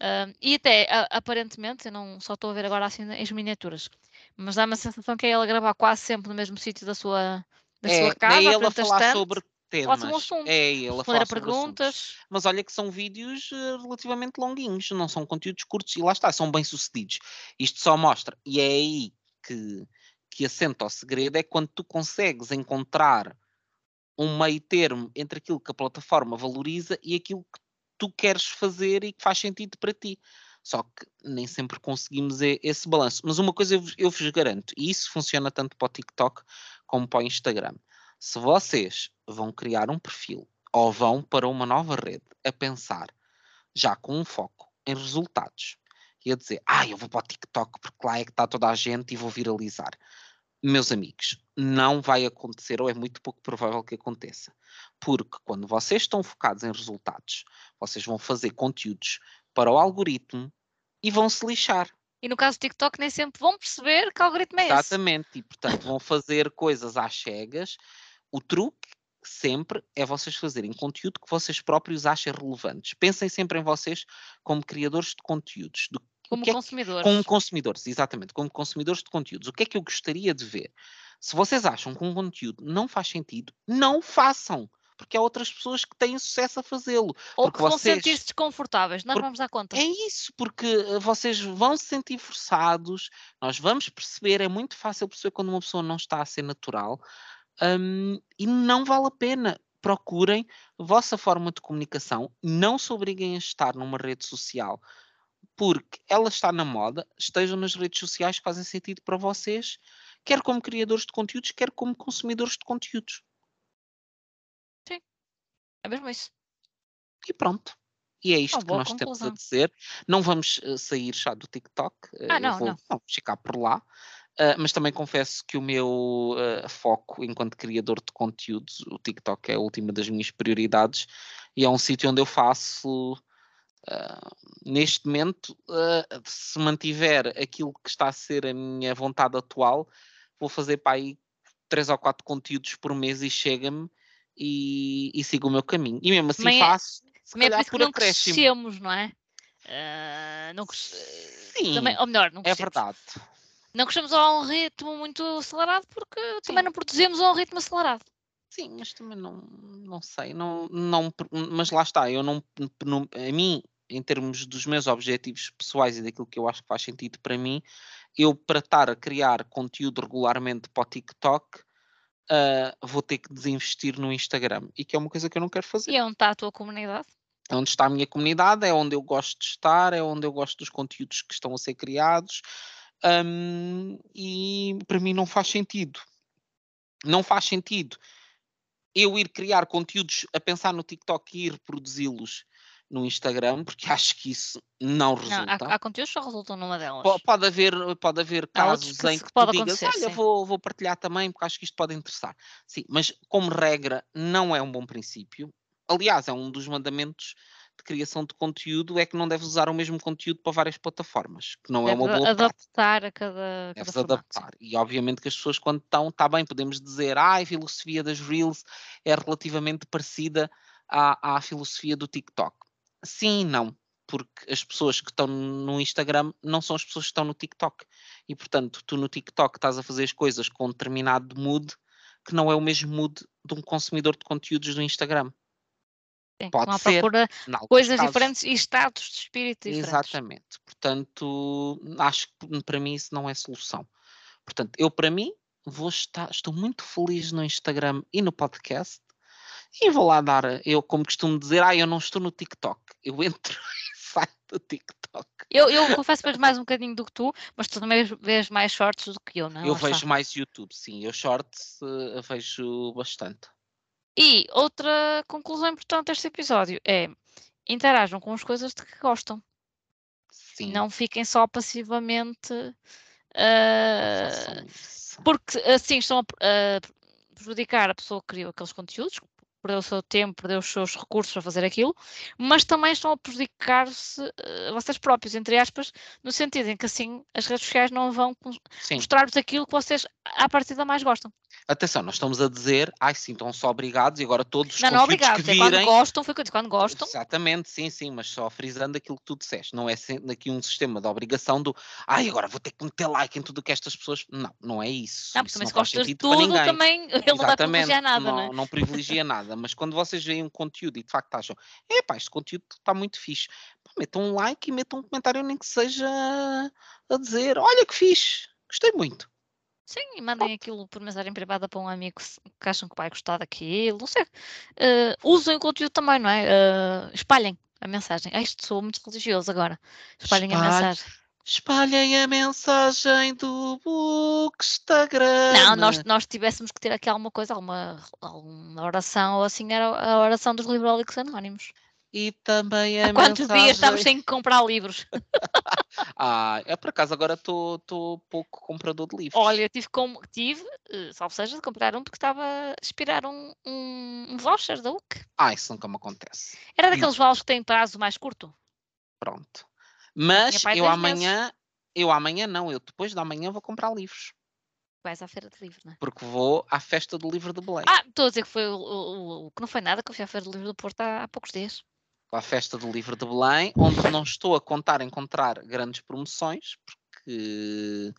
Uh, e até, a, aparentemente, eu não só estou a ver agora assim as miniaturas, mas dá-me a sensação que é ele a gravar quase sempre no mesmo sítio da sua, da é, sua casa. É ele a falar sobre temas. Um assunto, é ele a falar perguntas. Mas olha que são vídeos uh, relativamente longuinhos, não são conteúdos curtos e lá está, são bem sucedidos. Isto só mostra, e é aí que, que assenta o segredo, é quando tu consegues encontrar um meio termo entre aquilo que a plataforma valoriza e aquilo que tu queres fazer e que faz sentido para ti. Só que nem sempre conseguimos esse balanço. Mas uma coisa eu, eu vos garanto, e isso funciona tanto para o TikTok como para o Instagram. Se vocês vão criar um perfil ou vão para uma nova rede a pensar já com um foco em resultados e a dizer, ah, eu vou para o TikTok porque lá é que está toda a gente e vou viralizar. Meus amigos, não vai acontecer ou é muito pouco provável que aconteça. Porque quando vocês estão focados em resultados, vocês vão fazer conteúdos para o algoritmo e vão se lixar. E no caso do TikTok, nem sempre vão perceber que algoritmo é Exatamente. esse. Exatamente, e portanto vão fazer coisas às cegas o truque sempre é vocês fazerem conteúdo que vocês próprios achem relevantes. Pensem sempre em vocês como criadores de conteúdos. Do, como é consumidores. como consumidores, exatamente, como consumidores de conteúdos. O que é que eu gostaria de ver? Se vocês acham que um conteúdo não faz sentido, não façam. Porque há outras pessoas que têm sucesso a fazê-lo. Ou que vão vocês... sentir-se desconfortáveis, nós vamos dar conta. É isso, porque eh, vocês vão se sentir forçados, nós vamos perceber, é muito fácil perceber quando uma pessoa não está a ser natural. Um, e não vale a pena. Procurem a vossa forma de comunicação, não se obriguem a estar numa rede social porque ela está na moda, estejam nas redes sociais que fazem sentido para vocês, quer como criadores de conteúdos, quer como consumidores de conteúdos. Sim, é mesmo isso. E pronto. E é isto que nós conclusão. temos a dizer. Não vamos uh, sair já do TikTok. Ah, uh, não, vou, não. Vamos ficar por lá. Uh, mas também confesso que o meu uh, foco enquanto criador de conteúdos, o TikTok é a última das minhas prioridades e é um sítio onde eu faço, uh, neste momento, se mantiver aquilo que está a ser a minha vontade atual, vou fazer para aí três ou quatro conteúdos por mês e chega-me e, e, sigo o meu caminho. E mesmo assim também é faço, é, se calhar, é por, por não acréscimo. crescemos, não é? Não Sim, também, ou melhor, não é verdade. Não crescemos a um ritmo muito acelerado porque Sim. também não produzimos a um ritmo acelerado. Sim, mas também não, não sei, não, não, mas lá está, eu não, não, a mim, em termos dos meus objetivos pessoais e daquilo que eu acho que faz sentido para mim, eu para estar a criar conteúdo regularmente para o TikTok, uh, vou ter que desinvestir no Instagram, e que é uma coisa que eu não quero fazer. E é onde está a tua comunidade? É onde está a minha comunidade, é onde eu gosto de estar, é onde eu gosto dos conteúdos que estão a ser criados, um, e para mim não faz sentido. Não faz sentido eu ir criar conteúdos a pensar no TikTok e ir reproduzi-los no Instagram, porque acho que isso não resulta. Não, há, há, conteúdos que só resultam numa delas. Pode, pode haver, pode haver casos que em que tu digas, olha, vou, vou partilhar também, porque acho que isto pode interessar. Sim, mas como regra, não é um bom princípio. Aliás, é um dos mandamentos de criação de conteúdo é que não deves usar o mesmo conteúdo para várias plataformas, que não Deve é uma boa adaptar a cada, Deves cada adaptar. E obviamente que as pessoas quando estão, está bem, podemos dizer, ah, a filosofia das Reels é relativamente parecida à, à filosofia do TikTok. Sim e não, porque as pessoas que estão no Instagram não são as pessoas que estão no TikTok. E portanto, tu no TikTok estás a fazer as coisas com um determinado mood que não é o mesmo mood de um consumidor de conteúdos do Instagram. Sim, Pode ser. procura coisas casos. diferentes e estados de espírito diferentes. Exatamente. Portanto, acho que para mim isso não é solução. Portanto, eu para mim vou estar, estou muito feliz no Instagram e no podcast e vou lá dar, eu como costumo dizer, ah, eu não estou no TikTok, eu entro sai do TikTok. Eu, eu confesso que vejo mais um bocadinho do que tu, mas tu também vês mais shorts do que eu, não é? Eu vejo mais YouTube, sim. Eu shorts eh, vejo bastante. E outra conclusão importante deste episódio é interajam com as coisas de que gostam. Sim. Não fiquem só passivamente. isso. porque assim estão a a prejudicar a pessoa que criou aqueles conteúdos, perdeu o seu tempo, perdeu os seus recursos a fazer aquilo, mas também estão a prejudicar-se eh, vocês próprios, entre aspas, no sentido em que assim as redes sociais não vão mostrar-vos aquilo que vocês à partida mais gostam. Atenção, nós estamos a dizer, ai sim, estão só obrigados e agora todos os não, não, conteúdos obrigado. que É quando virem. gostam, foi o quando gostam. Exatamente, sim, sim, mas só frisando aquilo que tu disseste. Não é aqui um sistema de obrigação do ai, agora vou ter que meter like em tudo que estas pessoas. Não, não é isso. Não, porque isso também se faz gostas de para tudo, também ele não vai privilegiar nada, não, não é? não privilegia nada, mas quando vocês veem um conteúdo e de facto acham, epá, este conteúdo está muito fixe, pá, metam um like e metam um comentário, nem que seja a dizer, olha que fixe, gostei muito. Sim, e mandem aquilo por mensagem privada para um amigo que acham que vai gostar daquilo, não sei. Eh, usem o conteúdo também, não é? Eh, espalhem a mensagem. Ah, isto sou muito religioso agora. Espalhem a Espalhe- mensagem. Espalhem a mensagem do Bookstagram. Não, nós, nós tivéssemos que ter aqui alguma coisa, alguma, alguma oração ou assim, era a oração dos Librólicos Anónimos. E também a Há quantos mensagem... dias estamos sem comprar livros? Ah, eu por acaso agora estou pouco comprador de livros. Olha, eu tive, como, tive eh, salvo seja, de comprar um porque estava a expirar um, um, um voucher da UC. Ah, isso nunca me acontece. Era daqueles vouchers que têm prazo mais curto. Pronto. Mas eu amanhã, eu amanhã não, eu depois da manhã vou comprar livros. Vais à feira de livro, não é? Porque vou à festa do livro de Belém. Ah, estou a dizer que foi o, o- o- que não foi nada, que eu fui à Feira do Livro do Porto há, há poucos dias. Vou à festa do livro de Belém, onde não estou a contar encontrar grandes promoções, porque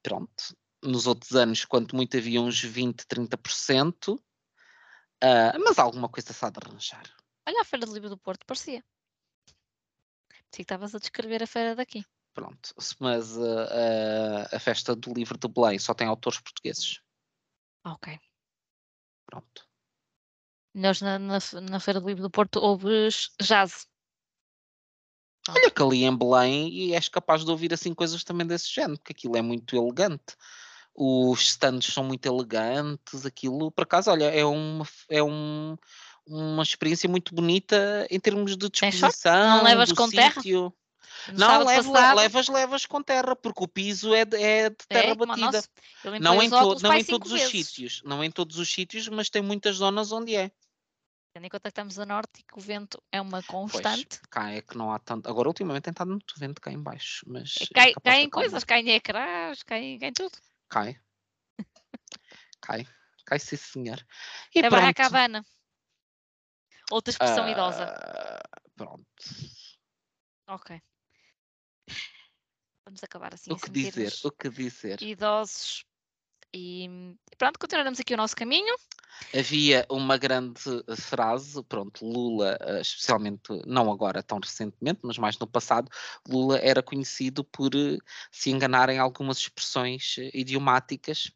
pronto, nos outros anos, quanto muito havia uns 20, 30%, ah, mas alguma coisa se há de arranjar. Olha a Feira do Livro do Porto, parecia. Que estavas a descrever a feira daqui. Pronto, mas ah, ah, a festa do livro de Belém só tem autores portugueses. Ok. Pronto. Nós na, na, na Feira do Livro do Porto ouves jazz. Olha que ali em Belém e és capaz de ouvir assim coisas também desse género, porque aquilo é muito elegante. Os stands são muito elegantes, aquilo, por acaso, olha, é uma, é um, uma experiência muito bonita em termos de disposição, levas do com terra? sítio. No Não, levo- levas, levas com terra, porque o piso é de, é de É, terra o batida. limpei Não, os em, to- não em todos os vezes. sítios, não em todos os sítios, mas tem muitas zonas onde é. Tendo em conta que estamos a norte e que o vento é uma constante. Cá é que não há tanto. Agora, ultimamente, tem estado muito vento cá em baixo, mas. é Cai, capaz de caem coisas, caem ecrãs, caem, caem tudo. Cai. Cai. Cai, sim, senhor. E É barra pronto. cabana. Outra expressão idosa. Ah, Pronto. Ok. Vamos acabar assim. O que dizer? O que dizer? Idosos. E e pronto, continuaremos aqui o nosso caminho. Havia uma grande frase, pronto, Lula, eh, especialmente, não agora tão recentemente, mas mais no passado, Lula era conhecido por eh, se enganar em algumas expressões eh, idiomáticas.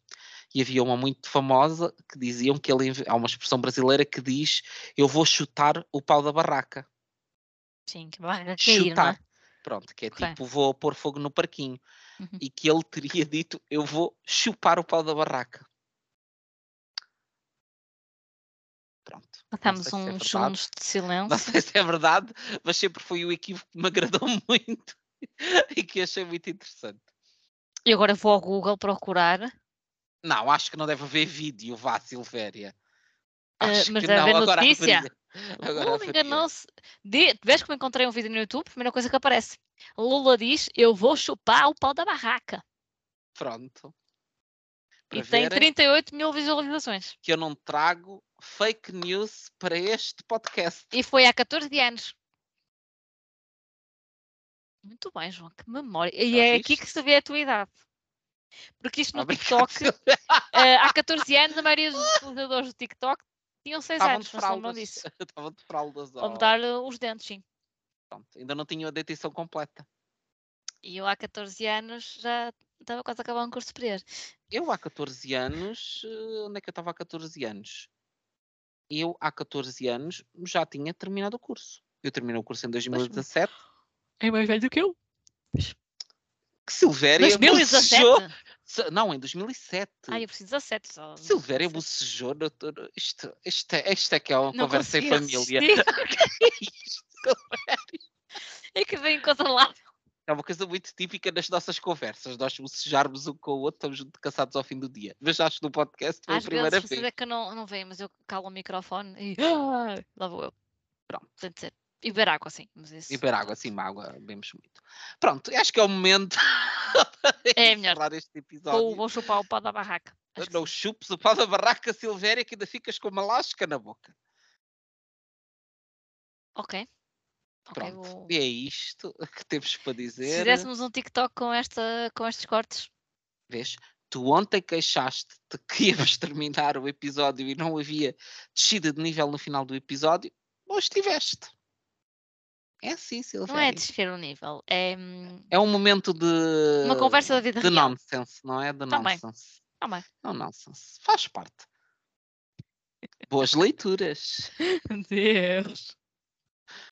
E havia uma muito famosa que diziam que ele, há uma expressão brasileira que diz: Eu vou chutar o pau da barraca. Sim, que cair, não chutar. é? Pronto, que é tipo, vou pôr fogo no parquinho. Uhum. E que ele teria dito, eu vou chupar o pau da barraca. Pronto. não Passamos se é uns segundos de Não silêncio. sei se é verdade, mas sempre foi o equívoco que me agradou muito e que achei muito interessante. E agora vou ao Google procurar. Não, acho que não deve haver vídeo, vá, Silvéria. Ah, Acho mas que deve não, haver notícia. Lula enganou-se. Vês como encontrei um vídeo no YouTube? Primeira coisa que aparece. Lula diz: Eu vou chupar o pau da barraca. Pronto. E Para tem verem 38 mil visualizações. que eu não trago fake news para este podcast. E foi há 14 anos. Muito bem, João, que memória. E é aqui que se vê a tua idade. Porque isto no Obrigado, TikTok, eh, há 14 anos, a maioria dos utilizadores do TikTok tinham 6 Estavam anos, de não lembram disso. Estavam de fraldas. Ou mudar eh, os dentes, sim. Pronto, ainda não tinham a dentição completa. E eu há 14 anos já estava quase a acabar um curso superior. Eu há 14 anos, eh, onde é que eu estava há 14 anos? Eu há 14 anos já tinha terminado o curso. Eu terminei o curso em 2017 É mais velho do que eu. Que Silvéria 2017. bocejou. Não, em 2007. Ai, eu preciso 17 só. Silvéria bocejou. no- Isto, isto, é, isto é que é uma Não conversa em família. Silvéria. É que vem lá. É uma coisa muito típica nas nossas conversas. Nós bocejarmos um com o outro, estamos muito cansados ao fim do dia. Mas acho que no podcast foi Às a primeira vezes vez. você vê que eu não, não vejo, mas eu calo o microfone e ah, lá vou eu. Pronto. Tem de ser. E beber água, sim. Mas isso... E beber água, assim, uma água, bebemos muito. Pronto, acho que é o momento É de melhor. encerrar este Vou, episódio. vou chupar o pau da barraca. Acho que Não sim. chupes o pau da barraca Silvéria que ainda ficas com uma lasca na boca. Ok. Pronto. vou- E é isto que temos para Se dizer. fizéssemos um TikTok com, esta, com estes cortes, Vês? Tu ontem queixaste-te que íamos terminar o episódio e não havia descida de nível no final do episódio. Hoje tiveste. É assim, Silvéria. não é descer o nível, é. hum, É um momento de. Uma conversa da vida de real. nonsense, não é? De Tá bem. nonsense. Tá bem. É um nonsense. Faz parte. Boas leituras. Deus.